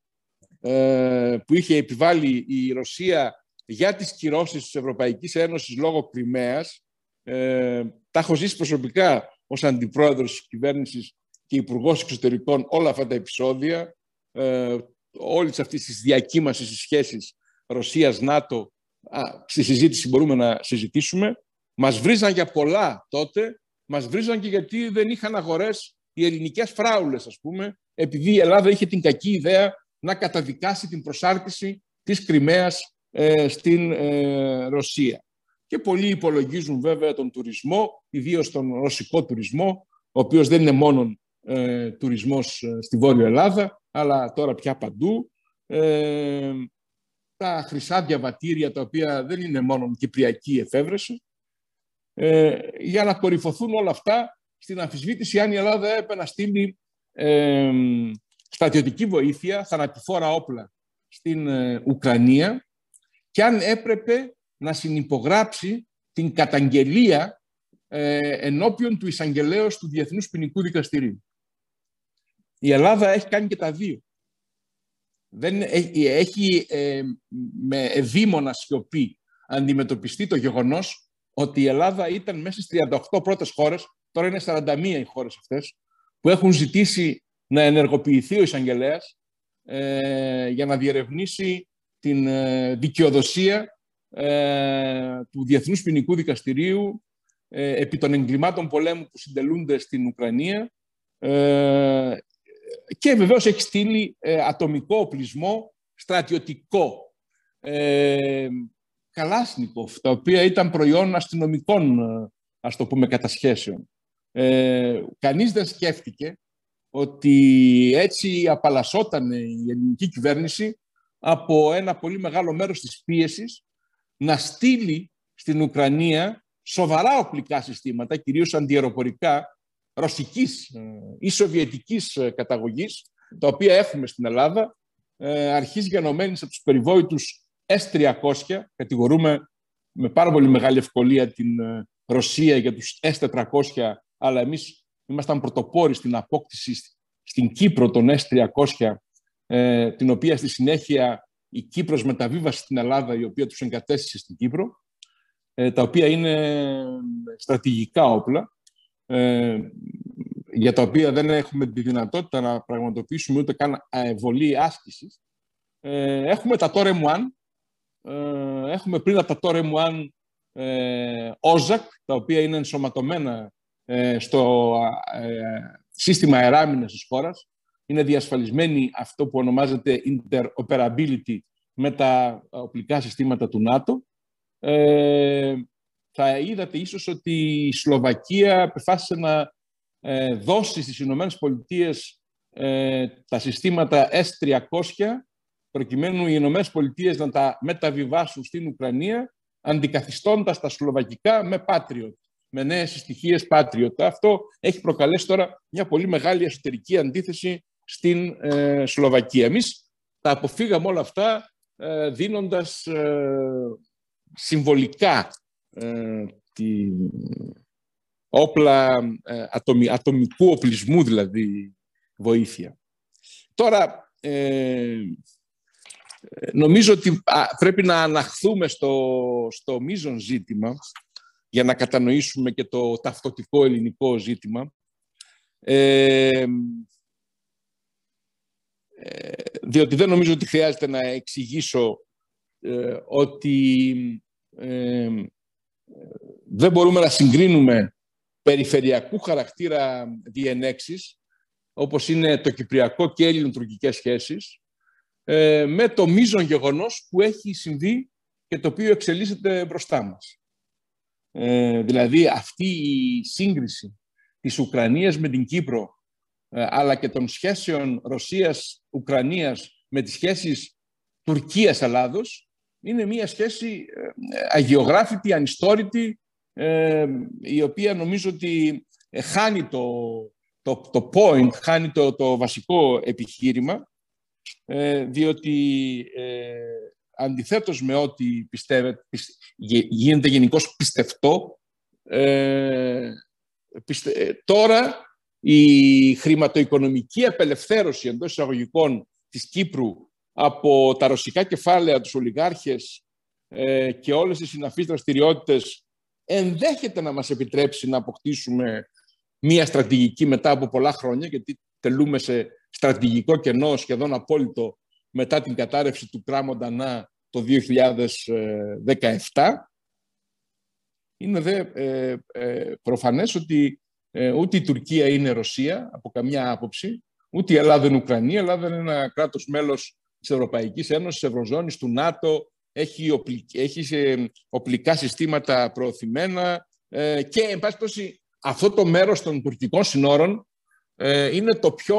ε, που είχε επιβάλει η Ρωσία για τις κυρώσεις της Ευρωπαϊκής Ένωσης λόγω Κρυμαίας. Ε, τα έχω ζήσει προσωπικά ως αντιπρόεδρος της κυβέρνησης και υπουργός Εξωτερικών όλα αυτά τα επεισόδια, ε, όλης αυτής της διακύμασης στις σχέσεις Ρωσίας-ΝΑΤΟ στη συζήτηση μπορούμε να συζητήσουμε. Μας βρίζαν για πολλά τότε, μας βρίζαν και γιατί δεν είχαν αγορές οι ελληνικές φράουλες, ας πούμε, επειδή η Ελλάδα είχε την κακή ιδέα να καταδικάσει την προσάρτηση της Κρυμαίας ε, στην ε, Ρωσία. Και πολλοί υπολογίζουν βέβαια τον τουρισμό, ιδίως τον ρωσικό τουρισμό, ο οποίος δεν είναι μόνο ε, τουρισμός ε, στη Βόρεια Ελλάδα, αλλά τώρα πια παντού. Ε, τα χρυσά διαβατήρια, τα οποία δεν είναι μόνο κυπριακή εφεύρεση, ε, για να κορυφωθούν όλα αυτά στην αμφισβήτηση αν η Ελλάδα έπρεπε να στείλει ε, στρατιωτική βοήθεια, θανατηφόρα όπλα στην ε, Ουκρανία και αν έπρεπε να συνυπογράψει την καταγγελία ε, ενώπιον του εισαγγελέως του Διεθνούς Ποινικού Δικαστηρίου. Η Ελλάδα έχει κάνει και τα δύο δεν έχει, έχει ε, με ευήμονα σιωπή αντιμετωπιστεί το γεγονός ότι η Ελλάδα ήταν μέσα στις 38 πρώτες χώρες, τώρα είναι 41 οι χώρες αυτές, που έχουν ζητήσει να ενεργοποιηθεί ο εισαγγελέας ε, για να διερευνήσει την ε, δικαιοδοσία ε, του Διεθνούς Ποινικού Δικαστηρίου επί των εγκλημάτων πολέμου που συντελούνται στην Ουκρανία και βεβαίως έχει στείλει ε, ατομικό οπλισμό στρατιωτικό. Ε, Καλάσνικοφ, τα οποία ήταν προϊόν αστυνομικών, ε, ας το πούμε, κατασχέσεων. Ε, κανείς δεν σκέφτηκε ότι έτσι απαλλασσόταν η ελληνική κυβέρνηση από ένα πολύ μεγάλο μέρος της πίεσης να στείλει στην Ουκρανία σοβαρά οπλικά συστήματα, κυρίως αντιεροπορικά, ρωσικής ε, ή σοβιετικής ε, καταγωγής, τα οποία έχουμε στην Ελλάδα, ε, αρχής γενομένης από τους περιβόητους S-300, κατηγορούμε με πάρα πολύ μεγάλη ευκολία την Ρωσία για τους S-400, αλλά εμείς ήμασταν πρωτοπόροι στην απόκτηση στην Κύπρο των S-300, την οποία στη συνέχεια η Κύπρος μεταβίβασε στην Ελλάδα, η οποία τους εγκατέστησε στην Κύπρο, τα οποία είναι στρατηγικά όπλα ε, για τα οποία δεν έχουμε τη δυνατότητα να πραγματοποιήσουμε ούτε καν βολή άσκησης. Ε, έχουμε τα Torem One. Ε, έχουμε πριν από τα Torem One ε, όζακ, τα οποία είναι ενσωματωμένα ε, στο ε, σύστημα αεράμινας της χώρας. Είναι διασφαλισμένη αυτό που ονομάζεται interoperability με τα οπλικά συστήματα του ΝΑΤΟ. Ε, θα είδατε ίσως ότι η Σλοβακία αποφάσισε να ε, δώσει στις Ηνωμένες Πολιτείες ε, τα συστήματα S-300 προκειμένου οι Ηνωμένες Πολιτείες να τα μεταβιβάσουν στην Ουκρανία αντικαθιστώντας τα σλοβακικά με Patriot, με νέες συστοιχίες Patriot. Αυτό έχει προκαλέσει τώρα μια πολύ μεγάλη εσωτερική αντίθεση στην ε, Σλοβακία. Εμείς τα αποφύγαμε όλα αυτά ε, δίνοντας ε, συμβολικά ε, τη όπλα ε, ατομικού οπλισμού δηλαδή βοήθεια. Τώρα, ε, νομίζω ότι πρέπει να αναχθούμε στο, στο μείζον ζήτημα για να κατανοήσουμε και το ταυτοτικό ελληνικό ζήτημα. Ε, διότι δεν νομίζω ότι χρειάζεται να εξηγήσω ότι δεν μπορούμε να συγκρίνουμε περιφερειακού χαρακτήρα διενέξεις, όπως είναι το κυπριακό και έλληνο-τουρκικές σχέσεις, ε, με το μείζον γεγονός που έχει συμβεί και το οποίο εξελίσσεται μπροστά μας. Ε, δηλαδή αυτή η σύγκριση της Ουκρανίας με την Κύπρο, ε, αλλά και των σχέσεων Ρωσίας-Ουκρανίας με τις σχέσεις Τουρκίας-Ελλάδος, είναι μια σχέση αγιογράφητη, ανιστόρητη, η οποία νομίζω ότι χάνει το, το, το point, χάνει το, το βασικό επιχείρημα, ε, διότι ε, αντιθέτως με ό,τι πιστεύετε, γίνεται γενικώς πιστευτό, ε, πιστε, τώρα η χρηματοοικονομική απελευθέρωση εντός εισαγωγικών της Κύπρου από τα ρωσικά κεφάλαια, τους ολιγάρχες ε, και όλες τις συναφείς δραστηριότητες ενδέχεται να μας επιτρέψει να αποκτήσουμε μία στρατηγική μετά από πολλά χρόνια, γιατί τελούμε σε στρατηγικό κενό σχεδόν απόλυτο μετά την κατάρρευση του Κράμου Ντανά το 2017. Είναι δε ε, ε, προφανές ότι ε, ούτε η Τουρκία είναι Ρωσία από καμιά άποψη, ούτε η Ελλάδα είναι Ουκρανία. Η Ελλάδα είναι ένα κράτος μέλος της Ευρωπαϊκής Ένωσης, της Ευρωζώνης, του ΝΑΤΟ, έχει, έχει οπλικά συστήματα προωθημένα και, εν πάση αυτό το μέρος των τουρκικών συνόρων ε, είναι το πιο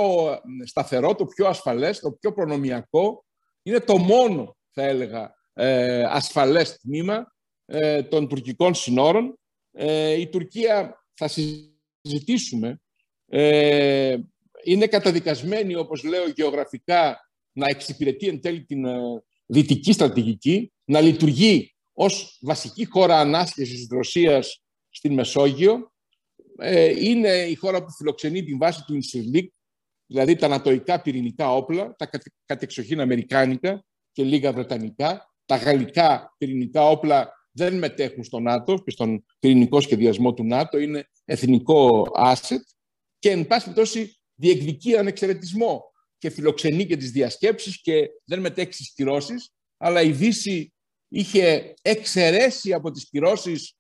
σταθερό, το πιο ασφαλές, το πιο προνομιακό. Είναι το μόνο, θα έλεγα, ε, ασφαλές τμήμα ε, των τουρκικών συνόρων. Η Τουρκία, θα συζητήσουμε, είναι καταδικασμένη, όπως λέω, γεωγραφικά να εξυπηρετεί εν τέλει την δυτική στρατηγική, να λειτουργεί ως βασική χώρα ανάσχεσης της Ρωσίας στην Μεσόγειο ε, είναι η χώρα που φιλοξενεί την βάση του Ινσυρλίκ, δηλαδή τα ανατοϊκά πυρηνικά όπλα, τα κατεξοχήν αμερικάνικα και λίγα βρετανικά. Τα γαλλικά πυρηνικά όπλα δεν μετέχουν στο ΝΑΤΟ και στον πυρηνικό σχεδιασμό του ΝΑΤΟ, είναι εθνικό asset και εν πάση περιπτώσει διεκδικεί ανεξαιρετισμό και φιλοξενεί και τις διασκέψεις και δεν μετέχει στις κυρώσεις, αλλά η Δύση είχε εξαιρέσει από τις κυρώσεις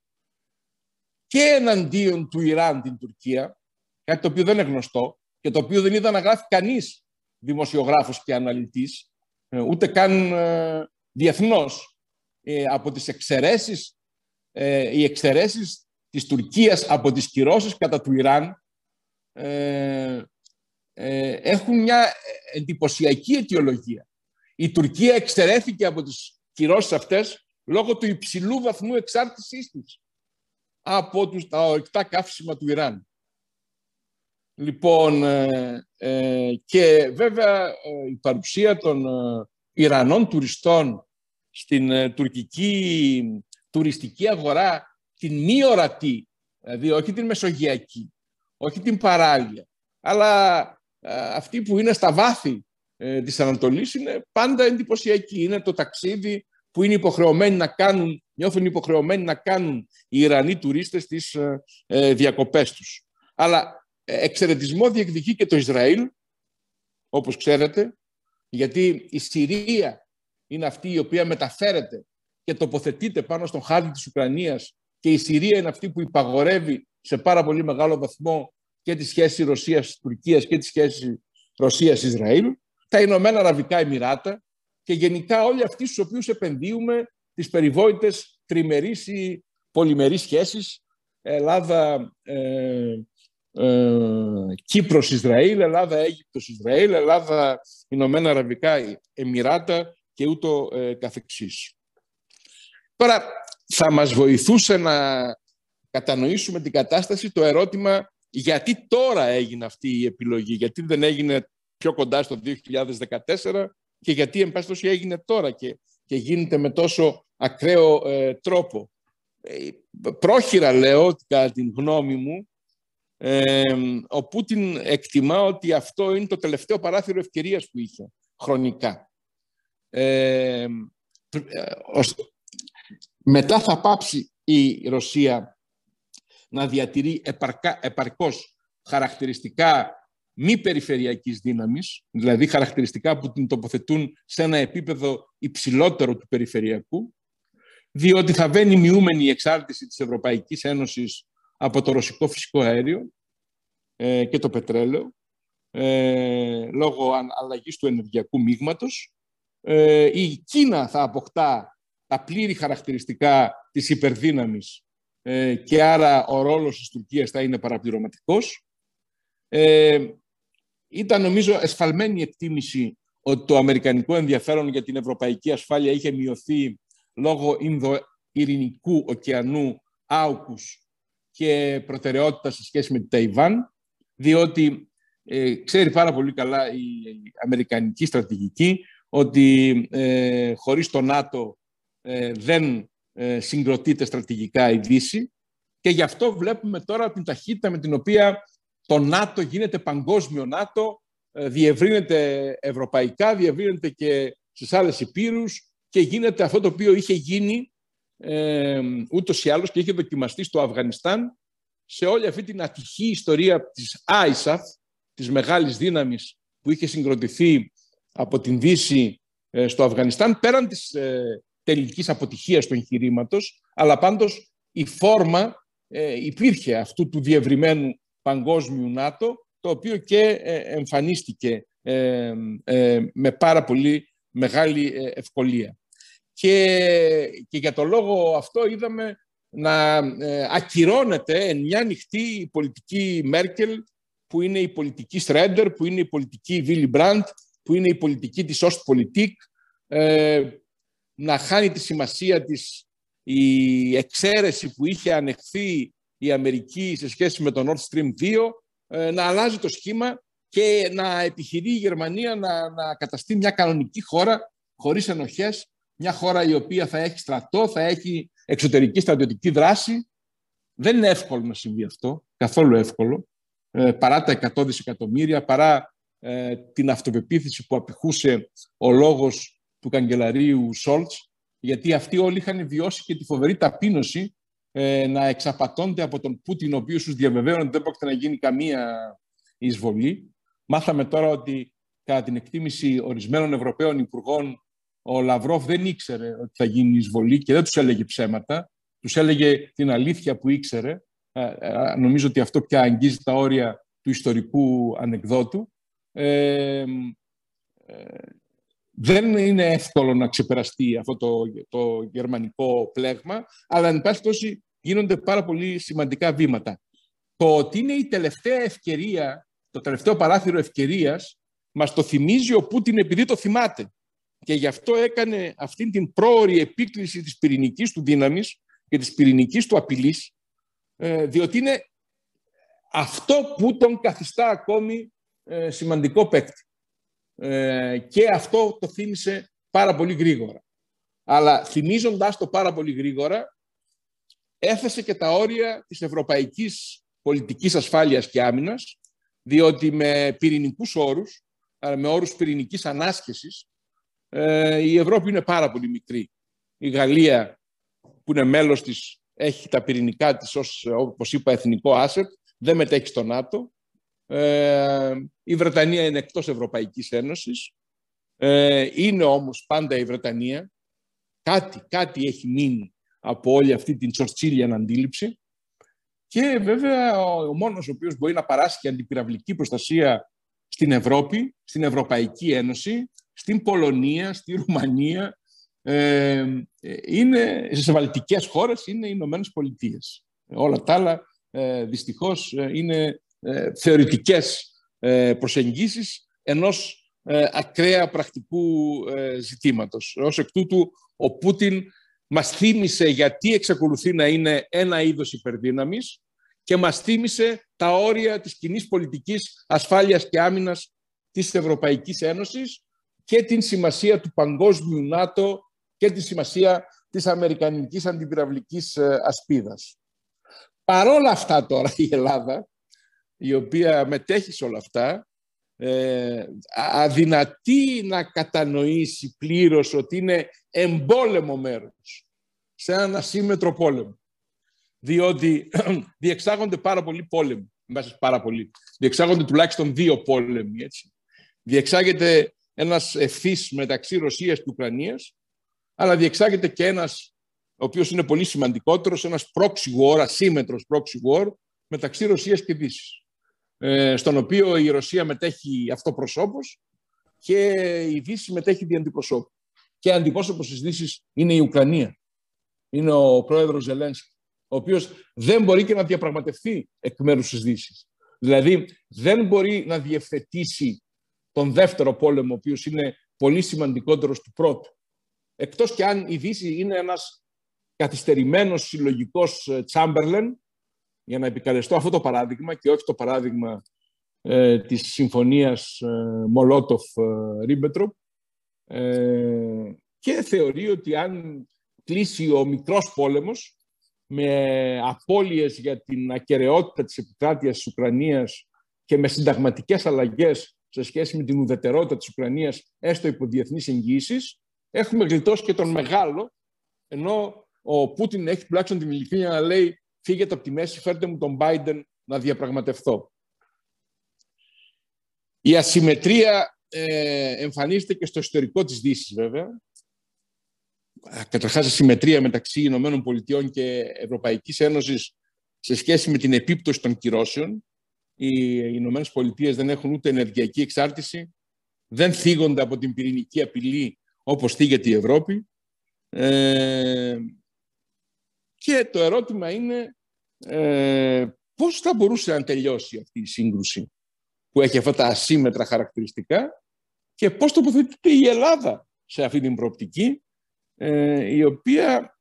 και εναντίον του Ιράν την Τουρκία, κάτι το οποίο δεν είναι γνωστό και το οποίο δεν είδα να γράφει κανείς δημοσιογράφος και αναλυτής, ε, ούτε καν ε, διεθνώς, ε, από τις εξαιρέσεις, ε, οι εξαιρέσεις της Τουρκίας από τις κυρώσεις κατά του Ιράν ε, έχουν μια εντυπωσιακή αιτιολογία. Η Τουρκία εξαιρέθηκε από τις κυρώσεις αυτές λόγω του υψηλού βαθμού εξάρτησής της από τους, τα ορυκτά καύσιμα του Ιράν. Λοιπόν, ε, ε, και βέβαια ε, η παρουσία των Ιρανών τουριστών στην τουρκική τουριστική αγορά, την μη ορατή, δηλαδή όχι την μεσογειακή, όχι την παράλια, αλλά αυτή που είναι στα βάθη της Ανατολής είναι πάντα εντυπωσιακή. Είναι το ταξίδι που είναι υποχρεωμένοι να κάνουν, νιώθουν υποχρεωμένοι να κάνουν οι Ιρανοί τουρίστες τις ε, ε διακοπές τους. Αλλά ε, εξαιρετισμό διεκδικεί και το Ισραήλ, όπως ξέρετε, γιατί η Συρία είναι αυτή η οποία μεταφέρεται και τοποθετείται πάνω στον χάρτη της Ουκρανίας και η Συρία είναι αυτή που υπαγορεύει σε πάρα πολύ μεγάλο βαθμό και τη σχέση Ρωσίας-Τουρκίας και τη σχέση Ρωσίας-Ισραήλ, τα Ηνωμένα Αραβικά Εμμυράτα και γενικά όλοι αυτοί στους οποίους επενδύουμε τις περιβόητες τριμερείς ή πολυμερείς σχέσεις Ελλάδα, ε, ε, Κύπρος, Ισραήλ, Ελλάδα, Αίγυπτος, Ισραήλ, Ελλάδα, Ηνωμένα Αραβικά Εμμυράτα και ούτω ε, καθεξής. Τώρα, θα μας βοηθούσε να κατανοήσουμε την κατάσταση το ερώτημα γιατί τώρα έγινε αυτή η επιλογή, γιατί δεν έγινε πιο κοντά στο 2014 και γιατί εν έγινε τώρα και, και γίνεται με τόσο ακραίο ε, τρόπο. Ε, πρόχειρα λέω ότι κατά την γνώμη μου ε, ο Πούτιν εκτιμά ότι αυτό είναι το τελευταίο παράθυρο ευκαιρίας που είχε χρονικά. Ε, μετά θα πάψει η Ρωσία να διατηρεί επαρκά, επαρκώς χαρακτηριστικά μη περιφερειακής δύναμης, δηλαδή χαρακτηριστικά που την τοποθετούν σε ένα επίπεδο υψηλότερο του περιφερειακού, διότι θα βαίνει μειούμενη η εξάρτηση της Ευρωπαϊκής Ένωσης από το ρωσικό φυσικό αέριο ε, και το πετρέλαιο, ε, λόγω αλλαγής του ενεργειακού μείγματος. Ε, η Κίνα θα αποκτά τα πλήρη χαρακτηριστικά της υπερδύναμης ε, και άρα ο ρόλος της Τουρκίας θα είναι παραπληρωματικός. Ε, ήταν νομίζω εσφαλμένη εκτίμηση ότι το αμερικανικό ενδιαφέρον για την ευρωπαϊκή ασφάλεια είχε μειωθεί λόγω Ινδο-Ειρηνικού ωκεανού άουκους και προτεραιότητας σε σχέση με την Ταϊβάν, διότι ε, ξέρει πάρα πολύ καλά η αμερικανική στρατηγική ότι ε, χωρίς το ΝΑΤΟ ε, δεν ε, συγκροτείται στρατηγικά η Δύση. Και γι' αυτό βλέπουμε τώρα την ταχύτητα με την οποία το ΝΑΤΟ γίνεται παγκόσμιο ΝΑΤΟ, ε, διευρύνεται ευρωπαϊκά, διευρύνεται και στις άλλες υπήρους και γίνεται αυτό το οποίο είχε γίνει ε, ούτως ή άλλως και είχε δοκιμαστεί στο Αφγανιστάν σε όλη αυτή την ατυχή ιστορία της ISAF, της μεγάλης δύναμης που είχε συγκροτηθεί από την Δύση ε, στο Αφγανιστάν, πέραν της ε, τελικής αποτυχίας του εγχειρήματος, αλλά πάντως η φόρμα ε, υπήρχε αυτού του διευρυμένου παγκόσμιου ΝΑΤΟ, το οποίο και ε, εμφανίστηκε ε, με πάρα πολύ μεγάλη ευκολία. Και, και για το λόγο αυτό είδαμε να ακυρώνεται εν μια νυχτή η πολιτική Μέρκελ, που είναι η πολιτική Στρέντερ, που είναι η πολιτική Βίλι Μπραντ, που είναι η πολιτική της Ostpolitik, να χάνει τη σημασία της η εξαίρεση που είχε ανεχθεί η Αμερική σε σχέση με το Nord Stream 2, ε, να αλλάζει το σχήμα και να επιχειρεί η Γερμανία να, να καταστεί μια κανονική χώρα χωρίς ενοχές, μια χώρα η οποία θα έχει στρατό, θα έχει εξωτερική στρατιωτική δράση. Δεν είναι εύκολο να συμβεί αυτό, καθόλου εύκολο, ε, παρά τα 100 δισεκατομμύρια, παρά ε, την αυτοπεποίθηση που απηχούσε ο λόγος του καγκελαρίου Σόλτς, γιατί αυτοί όλοι είχαν βιώσει και τη φοβερή ταπείνωση ε, να εξαπατώνται από τον Πούτιν, ο οποίος τους διαβεβαίωνε ότι δεν πρόκειται να γίνει καμία εισβολή. Μάθαμε τώρα ότι κατά την εκτίμηση ορισμένων Ευρωπαίων Υπουργών ο Λαυρόφ δεν ήξερε ότι θα γίνει εισβολή και δεν τους έλεγε ψέματα. Τους έλεγε την αλήθεια που ήξερε. Ε, ε, νομίζω ότι αυτό πια αγγίζει τα όρια του ιστορικού ανεκδότου. Ε, δεν είναι εύκολο να ξεπεραστεί αυτό το, το γερμανικό πλέγμα, αλλά εν πάση τόση γίνονται πάρα πολύ σημαντικά βήματα. Το ότι είναι η τελευταία ευκαιρία, το τελευταίο παράθυρο ευκαιρίας, μας το θυμίζει ο Πούτιν επειδή το θυμάται. Και γι' αυτό έκανε αυτή την πρόορη επίκληση της πυρηνικής του δύναμης και της πυρηνικής του απειλής, ε, διότι είναι αυτό που τον καθιστά ακόμη ε, σημαντικό παίκτη. Ε, και αυτό το θύμισε πάρα πολύ γρήγορα. Αλλά θυμίζοντας το πάρα πολύ γρήγορα, έθεσε και τα όρια της ευρωπαϊκής πολιτικής ασφάλειας και άμυνας, διότι με πυρηνικούς όρους, με όρους πυρηνικής ανάσχεσης, ε, η Ευρώπη είναι πάρα πολύ μικρή. Η Γαλλία, που είναι μέλος της, έχει τα πυρηνικά της ως, όπως είπα, εθνικό asset, δεν μετέχει στο ΝΑΤΟ. Ε, η Βρετανία είναι εκτός Ευρωπαϊκής Ένωσης. Ε, είναι όμως πάντα η Βρετανία κάτι, κάτι έχει μείνει από όλη αυτή την τσορτσίλιαν αντίληψη. Και βέβαια ο μόνος ο οποίος μπορεί να παράσχει αντιπυραυλική προστασία στην Ευρώπη, στην Ευρωπαϊκή Ένωση, στην Πολωνία, στη Ρουμανία, ε, είναι, στις βαλτικές χώρες είναι οι Ηνωμένες Πολιτείες. Όλα τα άλλα ε, δυστυχώς ε, είναι ε, θεωρητικές ε, προσεγγίσεις ενός ε, ακραία πρακτικού ε, ζητήματος. Ως εκ τούτου, ο Πούτιν μας θύμισε γιατί εξακολουθεί να είναι ένα είδος υπερδύναμης και μας θύμισε τα όρια της κοινή πολιτικής ασφάλειας και άμυνας της Ευρωπαϊκής Ένωσης και την σημασία του παγκόσμιου ΝΑΤΟ και τη σημασία της Αμερικανικής αντιπυραυλικής ε, ασπίδας. Παρόλα αυτά τώρα η Ελλάδα, η οποία μετέχει σε όλα αυτά, ε, αδυνατεί να κατανοήσει πλήρως ότι είναι εμπόλεμο μέρος σε έναν ασύμετρο πόλεμο. Διότι [clears throat] διεξάγονται πάρα πολλοί πόλεμοι. Μέσα πάρα πολύ. Διεξάγονται τουλάχιστον δύο πόλεμοι. Έτσι. Διεξάγεται ένας ευθύς μεταξύ Ρωσίας και Ουκρανίας, αλλά διεξάγεται και ένας, ο οποίος είναι πολύ σημαντικότερος, ένας proxy war, ασύμετρος proxy war, μεταξύ Ρωσίας και Δύσης. Ε, στον οποίο η Ρωσία μετέχει αυτοπροσώπως και η Δύση μετέχει δι' αντιπροσώπου. Και αντιπρόσωπος της Δύσης είναι η Ουκρανία. Είναι ο πρόεδρος Ζελένσκι, ο οποίος δεν μπορεί και να διαπραγματευτεί εκ μέρους της Δύσης. Δηλαδή δεν μπορεί να διευθετήσει τον δεύτερο πόλεμο, ο οποίος είναι πολύ σημαντικότερος του πρώτου. Εκτός και αν η Δύση είναι ένας καθυστερημένος συλλογικός Τσάμπερλεν, για να επικαλεστώ αυτό το παράδειγμα και όχι το παράδειγμα ε, της συμφωνίας ε, Μολότοφ-Ρίμπετροπ ε, και θεωρεί ότι αν κλείσει ο μικρός πόλεμος με απώλειες για την ακαιρεότητα της επικράτειας της Ουκρανίας και με συνταγματικές αλλαγές σε σχέση με την ουδετερότητα της Ουκρανίας, έστω υπό διεθνείς εγγύησεις, έχουμε γλιτώσει και τον μεγάλο, ενώ ο Πούτιν έχει τουλάχιστον την ειλικρίνεια να λέει φύγετε από τη μέση, φέρτε μου τον Biden να διαπραγματευτώ. Η ασυμμετρία ε, εμφανίζεται και στο ιστορικό της Δύσης, βέβαια. Καταρχάς, ασυμμετρία μεταξύ Ηνωμένων Πολιτειών και Ευρωπαϊκής Ένωσης σε σχέση με την επίπτωση των κυρώσεων. Οι Ηνωμένες Πολιτείες δεν έχουν ούτε ενεργειακή εξάρτηση, δεν θίγονται από την πυρηνική απειλή όπως θίγεται η Ευρώπη. Ε, και το ερώτημα είναι ε, πώς θα μπορούσε να τελειώσει αυτή η σύγκρουση που έχει αυτά τα ασύμετρα χαρακτηριστικά και πώς τοποθετείται η Ελλάδα σε αυτή την προοπτική, ε, η οποία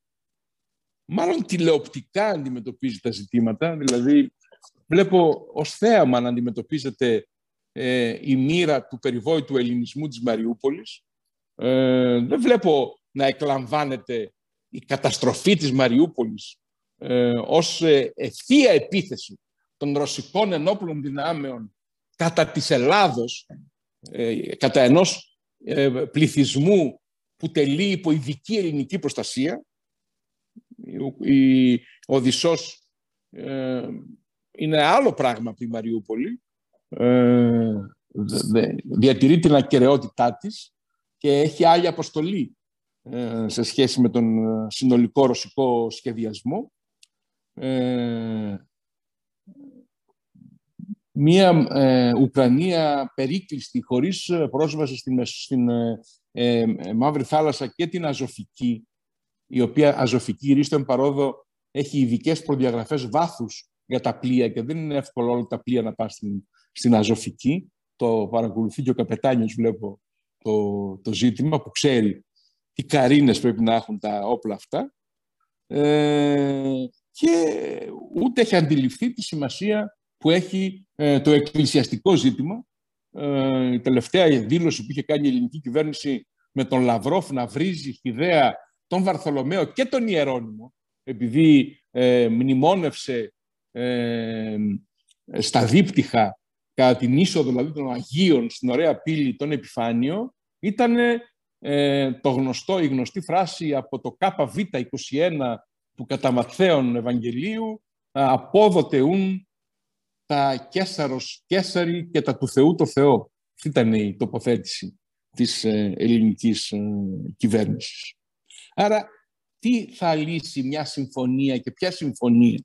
μάλλον τηλεοπτικά αντιμετωπίζει τα ζητήματα, δηλαδή βλέπω ως θέαμα να αντιμετωπίζεται ε, η μοίρα του περιβόητου ελληνισμού της Μαριούπολης. Ε, δεν βλέπω να εκλαμβάνεται η καταστροφή της Μαριούπολης ε, ως ε, ευθεία επίθεση των ρωσικών ενόπλων δυνάμεων κατά της Ελλάδος, ε, κατά ενός ε, πληθυσμού που τελεί υπό ειδική ελληνική προστασία. Η, ο Δησός ε, είναι άλλο πράγμα από τη Μαριούπολη. Ε, διατηρεί την ακαιρεότητά της και έχει άλλη αποστολή ε, σε σχέση με τον ε, συνολικό ρωσικό σχεδιασμό. Ε, μια Ουκρανία περίκλειστη, χωρίς πρόσβαση στην, στην Μαύρη Θάλασσα και την Αζωφική, η οποία Αζωφική ρίστον παρόδο έχει ειδικές προδιαγραφές βάθους για τα πλοία και δεν είναι εύκολο όλα τα πλοία να πάνε στην, στην Αζωφική. Το παρακολουθεί και ο καπετάνιος, βλέπω, το, το ζήτημα που ξέρει τι καρίνες πρέπει να έχουν τα όπλα αυτά ε, και ούτε έχει αντιληφθεί τη σημασία που έχει ε, το εκκλησιαστικό ζήτημα. Ε, η τελευταία δήλωση που είχε κάνει η ελληνική κυβέρνηση με τον Λαυρόφ να βρίζει ιδέα τον Βαρθολομαίο και τον Ιερώνυμο, επειδή ε, μνημόνευσε ε, στα δίπτυχα κατά την είσοδο δηλαδή των Αγίων στην ωραία πύλη των Επιφάνιο, ήταν ε, το γνωστό, η γνωστή φράση από το ΚΒ21 του κατά Ματθαίων Ευαγγελίου «Απόδοτε ούν τα Κέσαρος Κέσαρη και τα του Θεού το Θεό». Αυτή ήταν η τοποθέτηση της ε, ελληνικής ε, κυβέρνησης. Άρα, τι θα λύσει μια συμφωνία και ποια συμφωνία;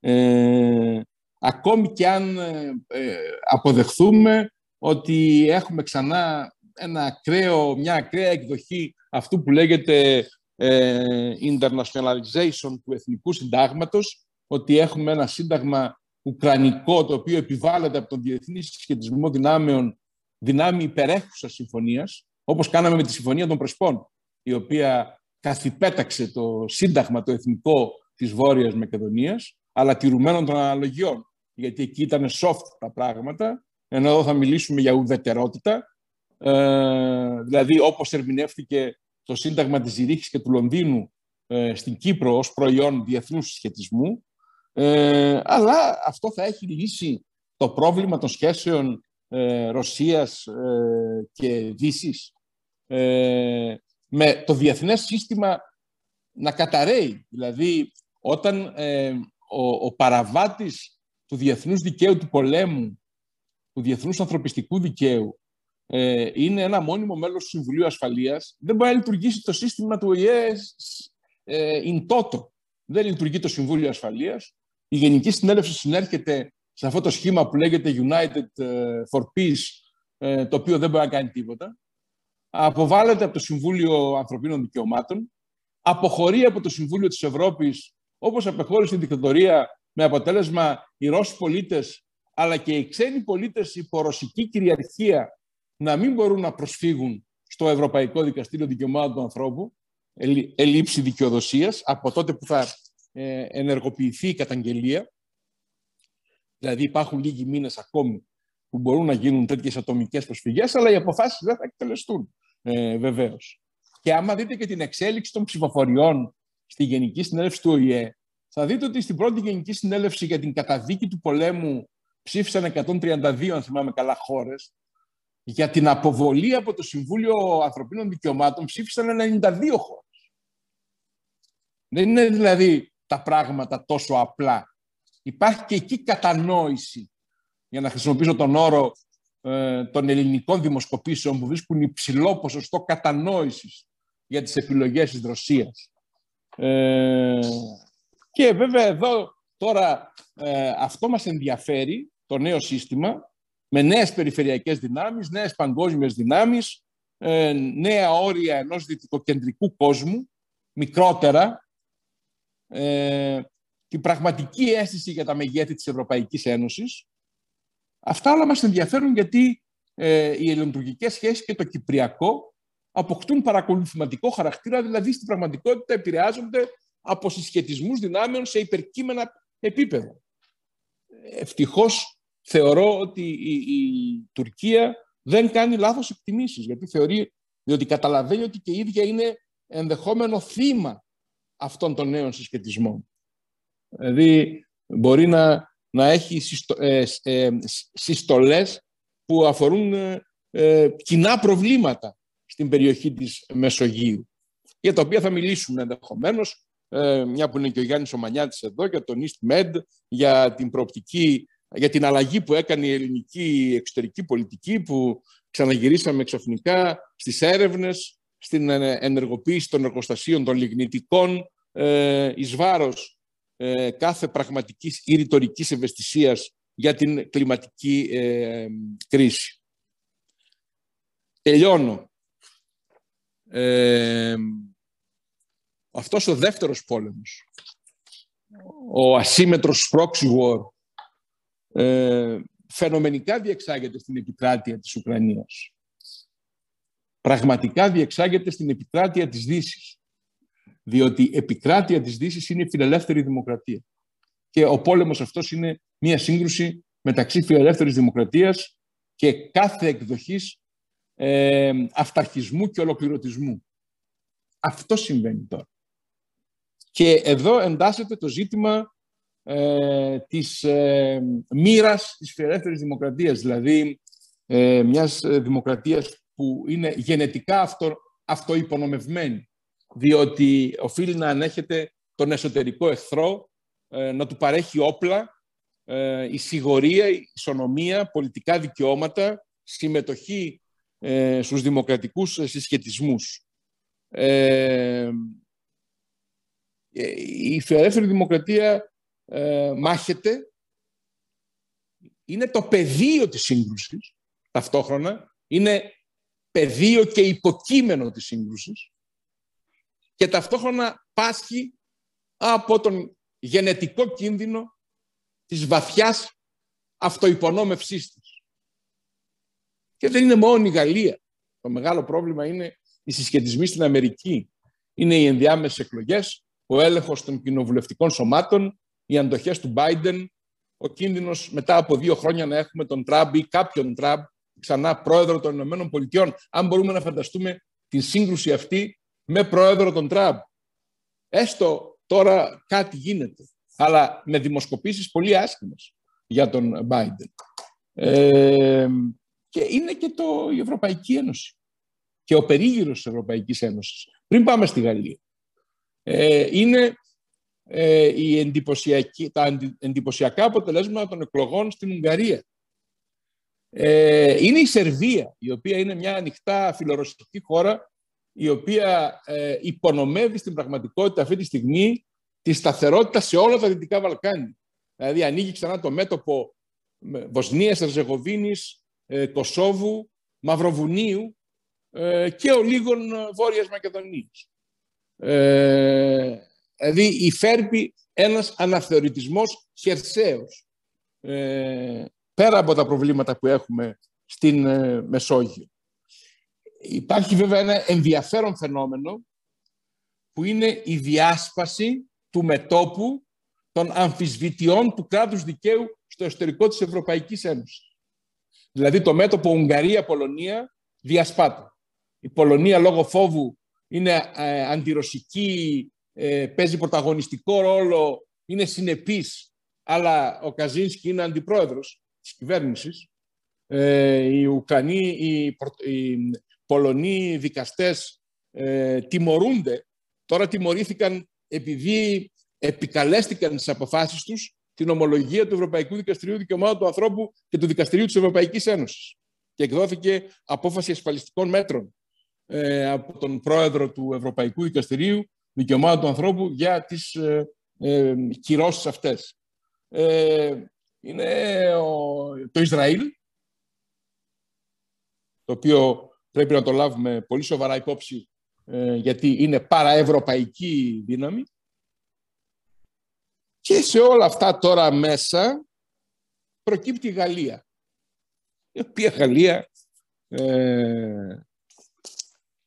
Ε, ακόμη και αν ε, αποδεχθούμε ότι έχουμε ξανά ένα ακραίο, μια ακραία εκδοχή αυτού που λέγεται ε, internationalization του εθνικού συντάγματος, ότι έχουμε ένα σύνταγμα ουκρανικό το οποίο επιβάλλεται από τον Διεθνή Συσχετισμό Δυνάμεων δυνάμει υπερέχουσας συμφωνίας, όπως κάναμε με τη Συμφωνία των Πρεσπών, η οποία καθυπέταξε το σύνταγμα το εθνικό της Βόρειας Μακεδονίας, αλλά τηρουμένων των αναλογιών, γιατί εκεί ήταν soft τα πράγματα, ενώ εδώ θα μιλήσουμε για ουδετερότητα, ε, δηλαδή όπως ερμηνεύτηκε το Σύνταγμα της Ζηρίχης και του Λονδίνου ε, στην Κύπρο ως προϊόν διεθνούς συσχετισμού, ε, αλλά αυτό θα έχει λύσει το πρόβλημα των σχέσεων ε, Ρωσίας ε, και Δύσης ε, με το διεθνές σύστημα να καταραίει. Δηλαδή, όταν ο, ο παραβάτης του διεθνούς δικαίου του πολέμου, του διεθνούς ανθρωπιστικού δικαίου, είναι ένα μόνιμο μέλος του Συμβουλίου Ασφαλείας, δεν μπορεί να λειτουργήσει το σύστημα του ΟΗΕ in toto. Δεν λειτουργεί το Συμβούλιο Ασφαλείας. Η Γενική Συνέλευση συνέρχεται σε αυτό το σχήμα που λέγεται United ε, for Peace, ε, το οποίο δεν μπορεί να κάνει τίποτα. Αποβάλλεται από το Συμβούλιο Ανθρωπίνων Δικαιωμάτων. Αποχωρεί από το Συμβούλιο της Ευρώπης, όπως απεχώρησε η δικτατορία, με αποτέλεσμα οι Ρώσοι πολίτες, αλλά και οι ξένοι πολίτες υπό ρωσική κυριαρχία να μην μπορούν να προσφύγουν στο Ευρωπαϊκό Δικαστήριο Δικαιωμάτων του Ανθρώπου, ελλείψη δικαιοδοσίας, από τότε που θα ε, ενεργοποιηθεί η καταγγελία. Δηλαδή υπάρχουν λίγοι μήνες ακόμη που μπορούν να γίνουν τέτοιες ατομικές προσφυγές, αλλά οι αποφάσεις δεν θα εκτελεστούν ε, βεβαίως. Και άμα δείτε και την εξέλιξη των ψηφοφοριών στη Γενική Συνέλευση του ΟΗΕ, θα δείτε ότι στην πρώτη Γενική Συνέλευση για την καταδίκη του πολέμου ψήφισαν 132, αν θυμάμαι καλά, χώρες. Για την αποβολή από το Συμβούλιο Ανθρωπίνων Δικαιωμάτων ψήφισαν 92 χώρες. Δεν είναι δηλαδή τα πράγματα τόσο απλά. Υπάρχει και εκεί κατανόηση, για να χρησιμοποιήσω τον όρο ε, των ελληνικών δημοσκοπήσεων που βρίσκουν υψηλό ποσοστό κατανόησης για τις επιλογές της Ρωσίας. Ε, και βέβαια εδώ τώρα ε, αυτό μας ενδιαφέρει, το νέο σύστημα, με νέες περιφερειακές δυνάμεις, νέες παγκόσμιες δυνάμεις, ε, νέα όρια ενός δυτικοκεντρικού κόσμου, μικρότερα, ε, την πραγματική αίσθηση για τα μεγέθη της Ευρωπαϊκής Ένωσης. Αυτά όλα μας ενδιαφέρουν γιατί ε, οι ελληνοτουρκικές σχέσεις και το κυπριακό αποκτούν παρακολουθηματικό χαρακτήρα, δηλαδή στην πραγματικότητα επηρεάζονται από συσχετισμούς δυνάμεων σε υπερκείμενα επίπεδα. Ευτυχώς θεωρώ ότι η, η Τουρκία δεν κάνει λάθος εκτιμήσεις, γιατί θεωρεί, διότι καταλαβαίνει ότι και η ίδια είναι ενδεχόμενο θύμα αυτών των νέων συσχετισμών. Δηλαδή, μπορεί να, να έχει συστο, ε, ε, συστολές που αφορούν ε, ε, κοινά προβλήματα στην περιοχή της Μεσογείου, για τα οποία θα μιλήσουμε ενδεχομένως, ε, μια που είναι και ο Γιάννης Ομανιάτης εδώ, για τον East Med, για την προοπτική, για την αλλαγή που έκανε η ελληνική εξωτερική πολιτική, που ξαναγυρίσαμε ξαφνικά στις έρευνες, στην ενεργοποίηση των εργοστασίων των λιγνητικών ε, εις βάρος ε, κάθε πραγματικής ή ρητορικής ευαισθησίας για την κλιματική ε, κρίση. Τελειώνω. Ε, αυτός ο δεύτερος πόλεμος, ο ασύμετρος proxy war, ε, φαινομενικά διεξάγεται στην επικράτεια της Ουκρανίας πραγματικά διεξάγεται στην επικράτεια της δύσης. Διότι η επικράτεια της δύσης είναι η φιλελεύθερη δημοκρατία. Και ο πόλεμος αυτός είναι μια σύγκρουση μεταξύ φιλελεύθερης δημοκρατίας και κάθε εκδοχής ε, αυταρχισμού και ολοκληρωτισμού. Αυτό συμβαίνει τώρα. Και εδώ εντάσσεται το ζήτημα ε, της ε, μοίρας της φιλελεύθερης δημοκρατίας, δηλαδή ε, μιας δημοκρατίας που είναι γενετικά αυτό, αυτοϋπονομευμένη, διότι οφείλει να ανέχεται τον εσωτερικό εχθρό, ε, να του παρέχει όπλα, ε, η σιγορία, η ισονομία, πολιτικά δικαιώματα, συμμετοχή ε, στους δημοκρατικούς συσχετισμούς. Ε, η φιλελεύθερη δημοκρατία ε, μάχεται, είναι το πεδίο της σύγκρουσης ταυτόχρονα, είναι πεδίο και υποκείμενο της σύγκρουσης και ταυτόχρονα πάσχει από τον γενετικό κίνδυνο της βαθιάς αυτοϋπονόμευσής της. Και δεν είναι μόνο η Γαλλία. Το μεγάλο πρόβλημα είναι οι συσχετισμοί στην Αμερική. Είναι οι ενδιάμεσες εκλογές, ο έλεγχος των κοινοβουλευτικών σωμάτων, οι αντοχές του Biden, ο κίνδυνος μετά από δύο χρόνια να έχουμε τον Τραμπ ή κάποιον Τραμπ ξανά πρόεδρο των Ηνωμένων Πολιτειών. Αν μπορούμε να φανταστούμε την σύγκρουση αυτή με πρόεδρο τον Τραμπ. Έστω τώρα κάτι γίνεται, αλλά με δημοσκοπήσεις πολύ άσχημες για τον Biden. Ε, και είναι και το, η Ευρωπαϊκή Ένωση και ο περίγυρος της Ευρωπαϊκής Ένωσης. Πριν πάμε στη Γαλλία. Ε, είναι ε, η τα εντυπωσιακά αποτελέσματα των εκλογών στην Ουγγαρία. Ε, είναι η Σερβία, η οποία είναι μια ανοιχτά φιλορωσική χώρα, η οποία ε, υπονομεύει στην πραγματικότητα αυτή τη στιγμή τη σταθερότητα σε όλα τα Δυτικά Βαλκάνια. Δηλαδή ανοίγει ξανά το μέτωπο Βοσνίας, Ερζεγοβίνης, ε, Κωσόβου, Μαυροβουνίου ε, και ο λίγων Βόρειας Μακεδονίας. Ε, δηλαδή υφέρπει ένας αναθεωρητισμός χερσαίος ε, πέρα από τα προβλήματα που έχουμε στην ε, Μεσόγειο. Υπάρχει βέβαια ένα ενδιαφέρον φαινόμενο που είναι η διάσπαση του μετόπου των αμφισβητιών του κράτους δικαίου στο εσωτερικό της Ευρωπαϊκής Ένωσης. Δηλαδή το μέτωπο Ουγγαρία-Πολωνία διασπάται. Η Πολωνία λόγω φόβου είναι ε, αντιρωσική, ε, παίζει πρωταγωνιστικό ρόλο, είναι συνεπής, αλλά ο Καζίνσκι είναι αντιπρόεδρος της κυβέρνησης. Ε, οι Ουκρανοί, οι, οι Πολωνοί δικαστές ε, τιμωρούνται. Τώρα τιμωρήθηκαν επειδή επικαλέστηκαν τις αποφάσεις τους την ομολογία του Ευρωπαϊκού Δικαστηρίου Δικαιωμάτων του Ανθρώπου και του Δικαστηρίου της Ευρωπαϊκής Ένωσης. Και εκδόθηκε απόφαση ασφαλιστικών μέτρων ε, από τον πρόεδρο του Ευρωπαϊκού Δικαστηρίου Δικαιωμάτων του Ανθρώπου για τις ε, ε, κυρώσεις αυτές. Ε, είναι το Ισραήλ, το οποίο πρέπει να το λάβουμε πολύ σοβαρά υπόψη ε, γιατί είναι παραευρωπαϊκή δύναμη. Και σε όλα αυτά τώρα μέσα προκύπτει η Γαλλία. Η οποία Γαλλία ε,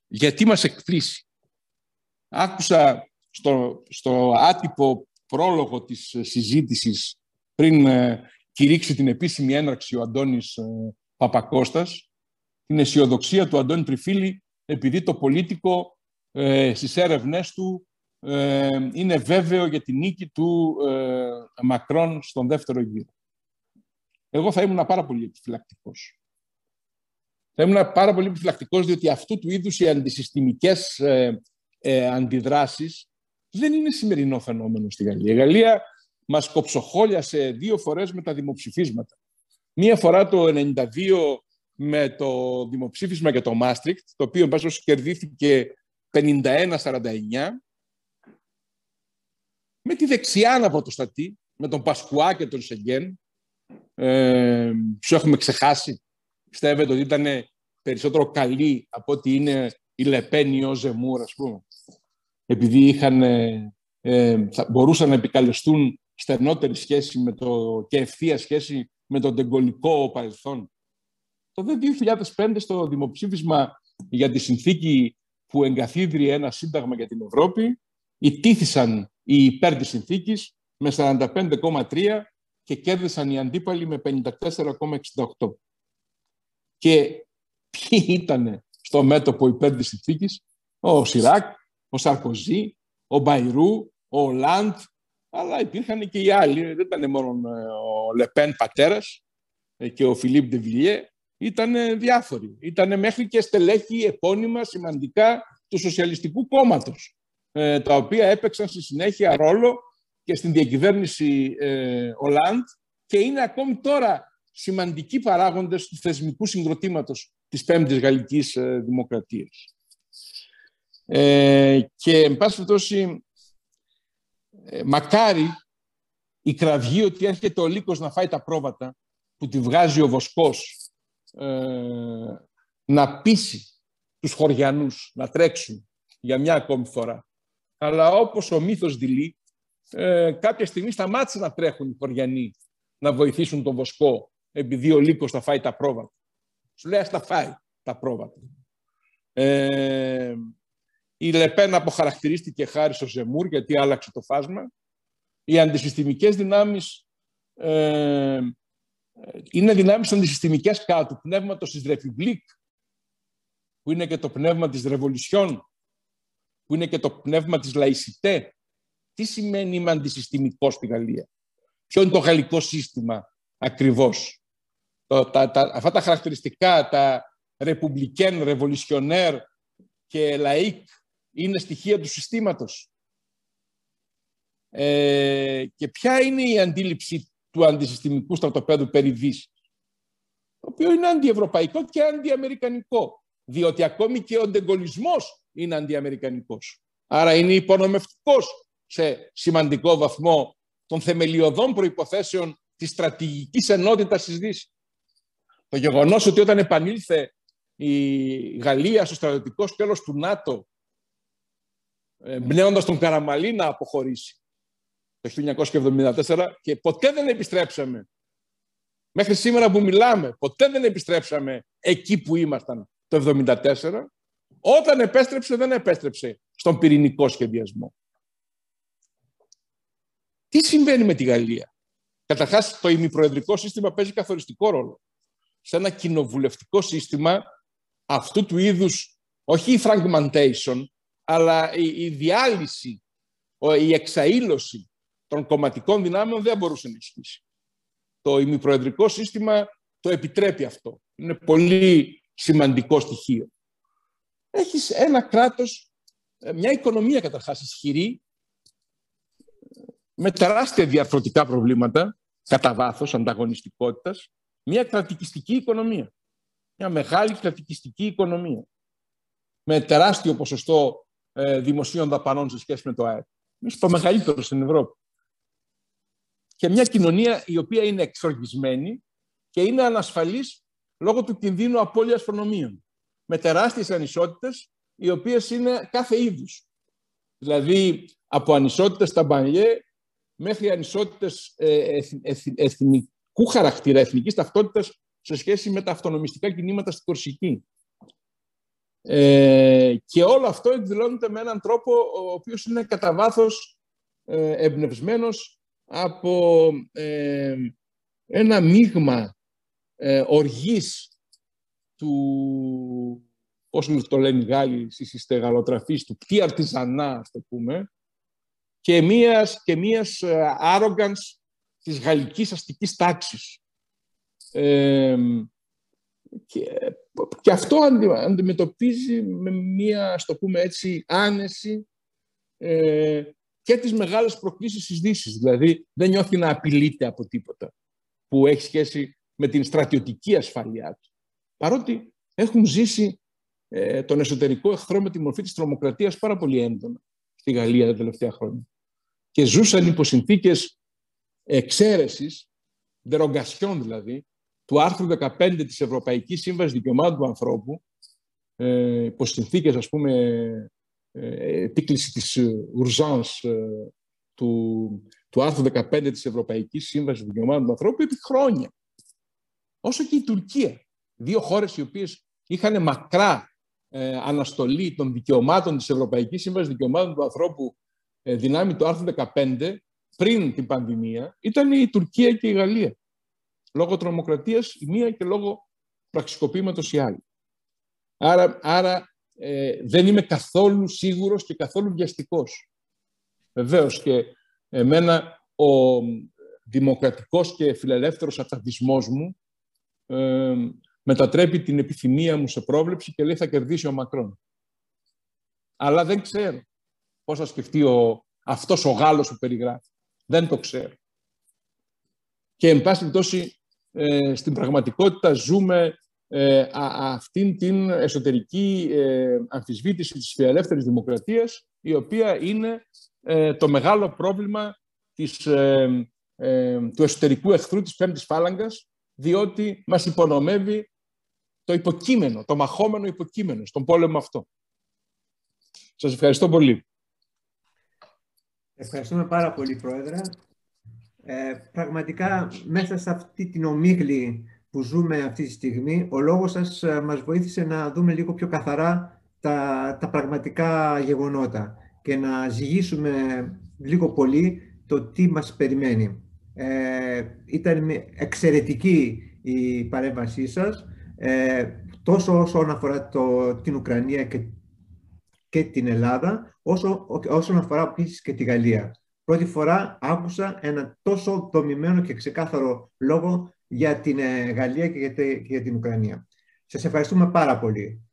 γιατί μας εκπλήσει. Άκουσα στο, στο άτυπο πρόλογο της συζήτησης πριν ε, κηρύξει την επίσημη έναρξη ο Αντώνης ε, Παπακώστας, την αισιοδοξία του Αντώνη Τριφίλη, επειδή το πολίτικο ε, στις έρευνές του ε, είναι βέβαιο για την νίκη του ε, Μακρόν στον δεύτερο γύρο. Εγώ θα ήμουν πάρα πολύ επιφυλακτικός. Θα ήμουν πάρα πολύ επιφυλακτικός, διότι αυτού του είδους οι αντισυστημικές ε, ε, αντιδράσεις δεν είναι σημερινό φαινόμενο στη Γαλλία. Η Γαλλία μας κοψοχόλιασε δύο φορές με τα δημοψηφίσματα. Μία φορά το 1992 με το δημοψήφισμα για το Μάστρικτ, το οποίο μπάσος κερδίθηκε 51-49, με τη δεξιά από το στατή, με τον Πασκουά και τον Σεγγέν, ε, σου έχουμε ξεχάσει. Πιστεύετε ότι ήταν περισσότερο καλή από ότι είναι η Λεπένη ο Ζεμούρ, ας πούμε. Επειδή είχαν, ε, θα, μπορούσαν να επικαλεστούν στενότερη σχέση με το, και ευθεία σχέση με τον τεγκολικό παρελθόν. Το 2005 στο δημοψήφισμα για τη συνθήκη που εγκαθίδρυε ένα σύνταγμα για την Ευρώπη, ιτήθησαν οι υπέρ της συνθήκης με 45,3 και κέρδισαν οι αντίπαλοι με 54,68. Και ποιοι ήταν στο μέτωπο υπέρ της συνθήκης, ο Σιράκ, ο Σαρκοζή, ο Μπαϊρού, ο Ολάντ, αλλά υπήρχαν και οι άλλοι. Δεν ήταν μόνο ε, ο Λεπέν πατέρας ε, και ο Φιλίπ Ντε Βιλιέ, ήταν διάφοροι. Ήταν μέχρι και στελέχη επώνυμα σημαντικά του Σοσιαλιστικού Κόμματος, ε, τα οποία έπαιξαν στη συνέχεια ρόλο και στην διακυβέρνηση Ολάντ και είναι ακόμη τώρα σημαντικοί παράγοντες του θεσμικού συγκροτήματος της Πέμπτης Γαλλικής Δημοκρατίας. Ε, και, εν πάση περιπτώσει, ε, μακάρι η κραυγή ότι έρχεται ο λύκος να φάει τα πρόβατα που τη βγάζει ο Βοσκός ε, να πείσει τους χωριανούς να τρέξουν για μια ακόμη φορά. Αλλά όπως ο μύθος δηλεί, ε, κάποια στιγμή σταμάτησε να τρέχουν οι χωριανοί να βοηθήσουν τον Βοσκό επειδή ο Λύκος θα φάει τα πρόβατα. Σου λέει, ας τα φάει τα πρόβατα. Ε, η Λεπέν αποχαρακτηρίστηκε χάρη στο Ζεμούρ γιατί άλλαξε το φάσμα. Οι αντισυστημικές δυνάμεις ε, είναι δυνάμεις αντισυστημικές κατά του πνεύματος της République, που είναι και το πνεύμα της Révolution, που είναι και το πνεύμα της Λαϊσιτέ. Τι σημαίνει είμαι αντισυστημικός στη Γαλλία; Ποιο είναι το γαλλικό σύστημα ακριβώς; Το, τα, τα, αυτά τα χαρακτηριστικά, τα ρεπουμπλικέν, ρεβολουσιονέρ και λαϊκ, είναι στοιχεία του συστήματος. Ε, και ποια είναι η αντίληψη του αντισυστημικού στρατοπέδου περί το οποίο είναι αντιευρωπαϊκό και αντιαμερικανικό, διότι ακόμη και ο ντεγκολισμός είναι αντιαμερικανικός. Άρα είναι υπονομευτικός σε σημαντικό βαθμό των θεμελιωδών προϋποθέσεων της στρατηγικής ενότητας της Δύσης. Το γεγονός ότι όταν επανήλθε η Γαλλία στο στρατιωτικό σκέλος του ΝΑΤΟ, μπνέοντας τον Καραμαλή να αποχωρήσει το 1974 και ποτέ δεν επιστρέψαμε. Μέχρι σήμερα που μιλάμε, ποτέ δεν επιστρέψαμε εκεί που ήμασταν το 1974. Όταν επέστρεψε, δεν επέστρεψε στον πυρηνικό σχεδιασμό. Τι συμβαίνει με τη Γαλλία; Καταρχάς, το ημιπροεδρικό σύστημα παίζει καθοριστικό ρόλο. Σε ένα κοινοβουλευτικό σύστημα αυτού του είδους, όχι η fragmentation, αλλά η, η διάλυση, η εξαήλωση των κομματικών δυνάμεων δεν μπορούσε να ισχύσει. Το ημιπροεδρικό σύστημα το επιτρέπει αυτό. Είναι πολύ σημαντικό στοιχείο. Έχεις ένα κράτος, ε, μια οικονομία καταρχάς ισχυρή, με τεράστια διαρθρωτικά προβλήματα, κατά βάθος ανταγωνιστικότητας, μια κρατικιστική οικονομία. Μια μεγάλη κρατικιστική οικονομία. Με τεράστιο ποσοστό ε, δημοσίων δαπανών σε σχέση με το ΑΕΠ. Είναι το μεγαλύτερο στην Ευρώπη. Και μια κοινωνία η οποία είναι εξοργισμένη και είναι ανασφαλής λόγω του κινδύνου απώλειας προνομίων. Με τεράστιες ανισότητες, οι οποίες είναι κάθε είδους. Δηλαδή, από ανισότητες στα μπανιέ μέχρι ανισότητες ε, εθνικού χαρακτήρα, εθνικής ταυτότητας σε σχέση με τα αυτονομιστικά κινήματα στην Κορσική. Ε, και όλο αυτό εκδηλώνεται με έναν τρόπο ο οποίος είναι κατά βάθος ε, εμπνευσμένος από ε, ένα μείγμα ε, οργής του, πώς το λένε οι Γάλλοι στις στεγαλοτραφείς, του τι αρτιζανά, ας το πούμε, και μίας, και μίας arrogance της γαλλικής αστικής τάξης. Ε, και, και αυτό αντιμετωπίζει με μία, ας το πούμε έτσι, άνεση ε, και τις μεγάλες προκλήσεις της Δύσης. Δηλαδή, δεν νιώθει να απειλείται από τίποτα που έχει σχέση με την στρατιωτική ασφαλειά του. Παρότι έχουν ζήσει ε, τον εσωτερικό εχθρό με τη μορφή της τρομοκρατίας πάρα πολύ έντονα στη Γαλλία τα τελευταία χρόνια. Και ζούσαν υπό συνθήκες εξαίρεσης, δερογκασιών δηλαδή, του άρθρου 15 της Ευρωπαϊκής Σύμβασης Δικαιωμάτων του Ανθρώπου, ε, υπό συνθήκες, ας πούμε, ε, επίκληση της ουρζάνς ε, του, του άρθρου 15 της Ευρωπαϊκής Σύμβασης Δικαιωμάτων του Ανθρώπου επί χρόνια. Όσο και η Τουρκία. Δύο χώρες οι οποίες είχαν μακρά ε, αναστολή των δικαιωμάτων της Ευρωπαϊκής Σύμβασης Δικαιωμάτων του Ανθρώπου ε, δυνάμει του άρθρου 15 πριν την πανδημία ήταν η Τουρκία και η Γαλλία. Λόγω τρομοκρατίας η μία και λόγω πραξικοπήματος η άλλη. Άρα, άρα ε, δεν είμαι καθόλου σίγουρος και καθόλου βιαστικός. Βεβαίως και εμένα ο δημοκρατικός και φιλελεύθερος αταβισμός μου ε, μετατρέπει την επιθυμία μου σε πρόβλεψη και λέει θα κερδίσει ο Μακρόν. Αλλά δεν ξέρω πώς θα σκεφτεί ο, αυτός ο Γάλλος που περιγράφει. Δεν το ξέρω. Και εν πάση περιπτώσει ε, στην πραγματικότητα ζούμε ε, αυτήν την εσωτερική ε, αμφισβήτηση της φιλελεύθερης δημοκρατίας, η οποία είναι ε, το μεγάλο πρόβλημα της, ε, ε, του εσωτερικού εχθρού της πέμπτης φάλαγγας, διότι μας υπονομεύει το υποκείμενο, το μαχόμενο υποκείμενο στον πόλεμο αυτό. Σας ευχαριστώ πολύ. Ευχαριστούμε πάρα πολύ, Πρόεδρε. Ε, πραγματικά, μέσα σε αυτή την ομίγλη που ζούμε αυτή τη στιγμή, ο λόγος σας ε, μας βοήθησε να δούμε λίγο πιο καθαρά τα, τα πραγματικά γεγονότα και να ζυγίσουμε λίγο πολύ το τι μας περιμένει. Ε, ήταν εξαιρετική η παρέμβασή σας, ε, τόσο όσον αφορά το, την Ουκρανία και, και την Ελλάδα, όσο όσον αφορά επίσης και τη Γαλλία. Πρώτη φορά άκουσα ένα τόσο δομημένο και ξεκάθαρο λόγο για την ε, Γαλλία και για, την Ουκρανία. Σας ευχαριστούμε πάρα πολύ.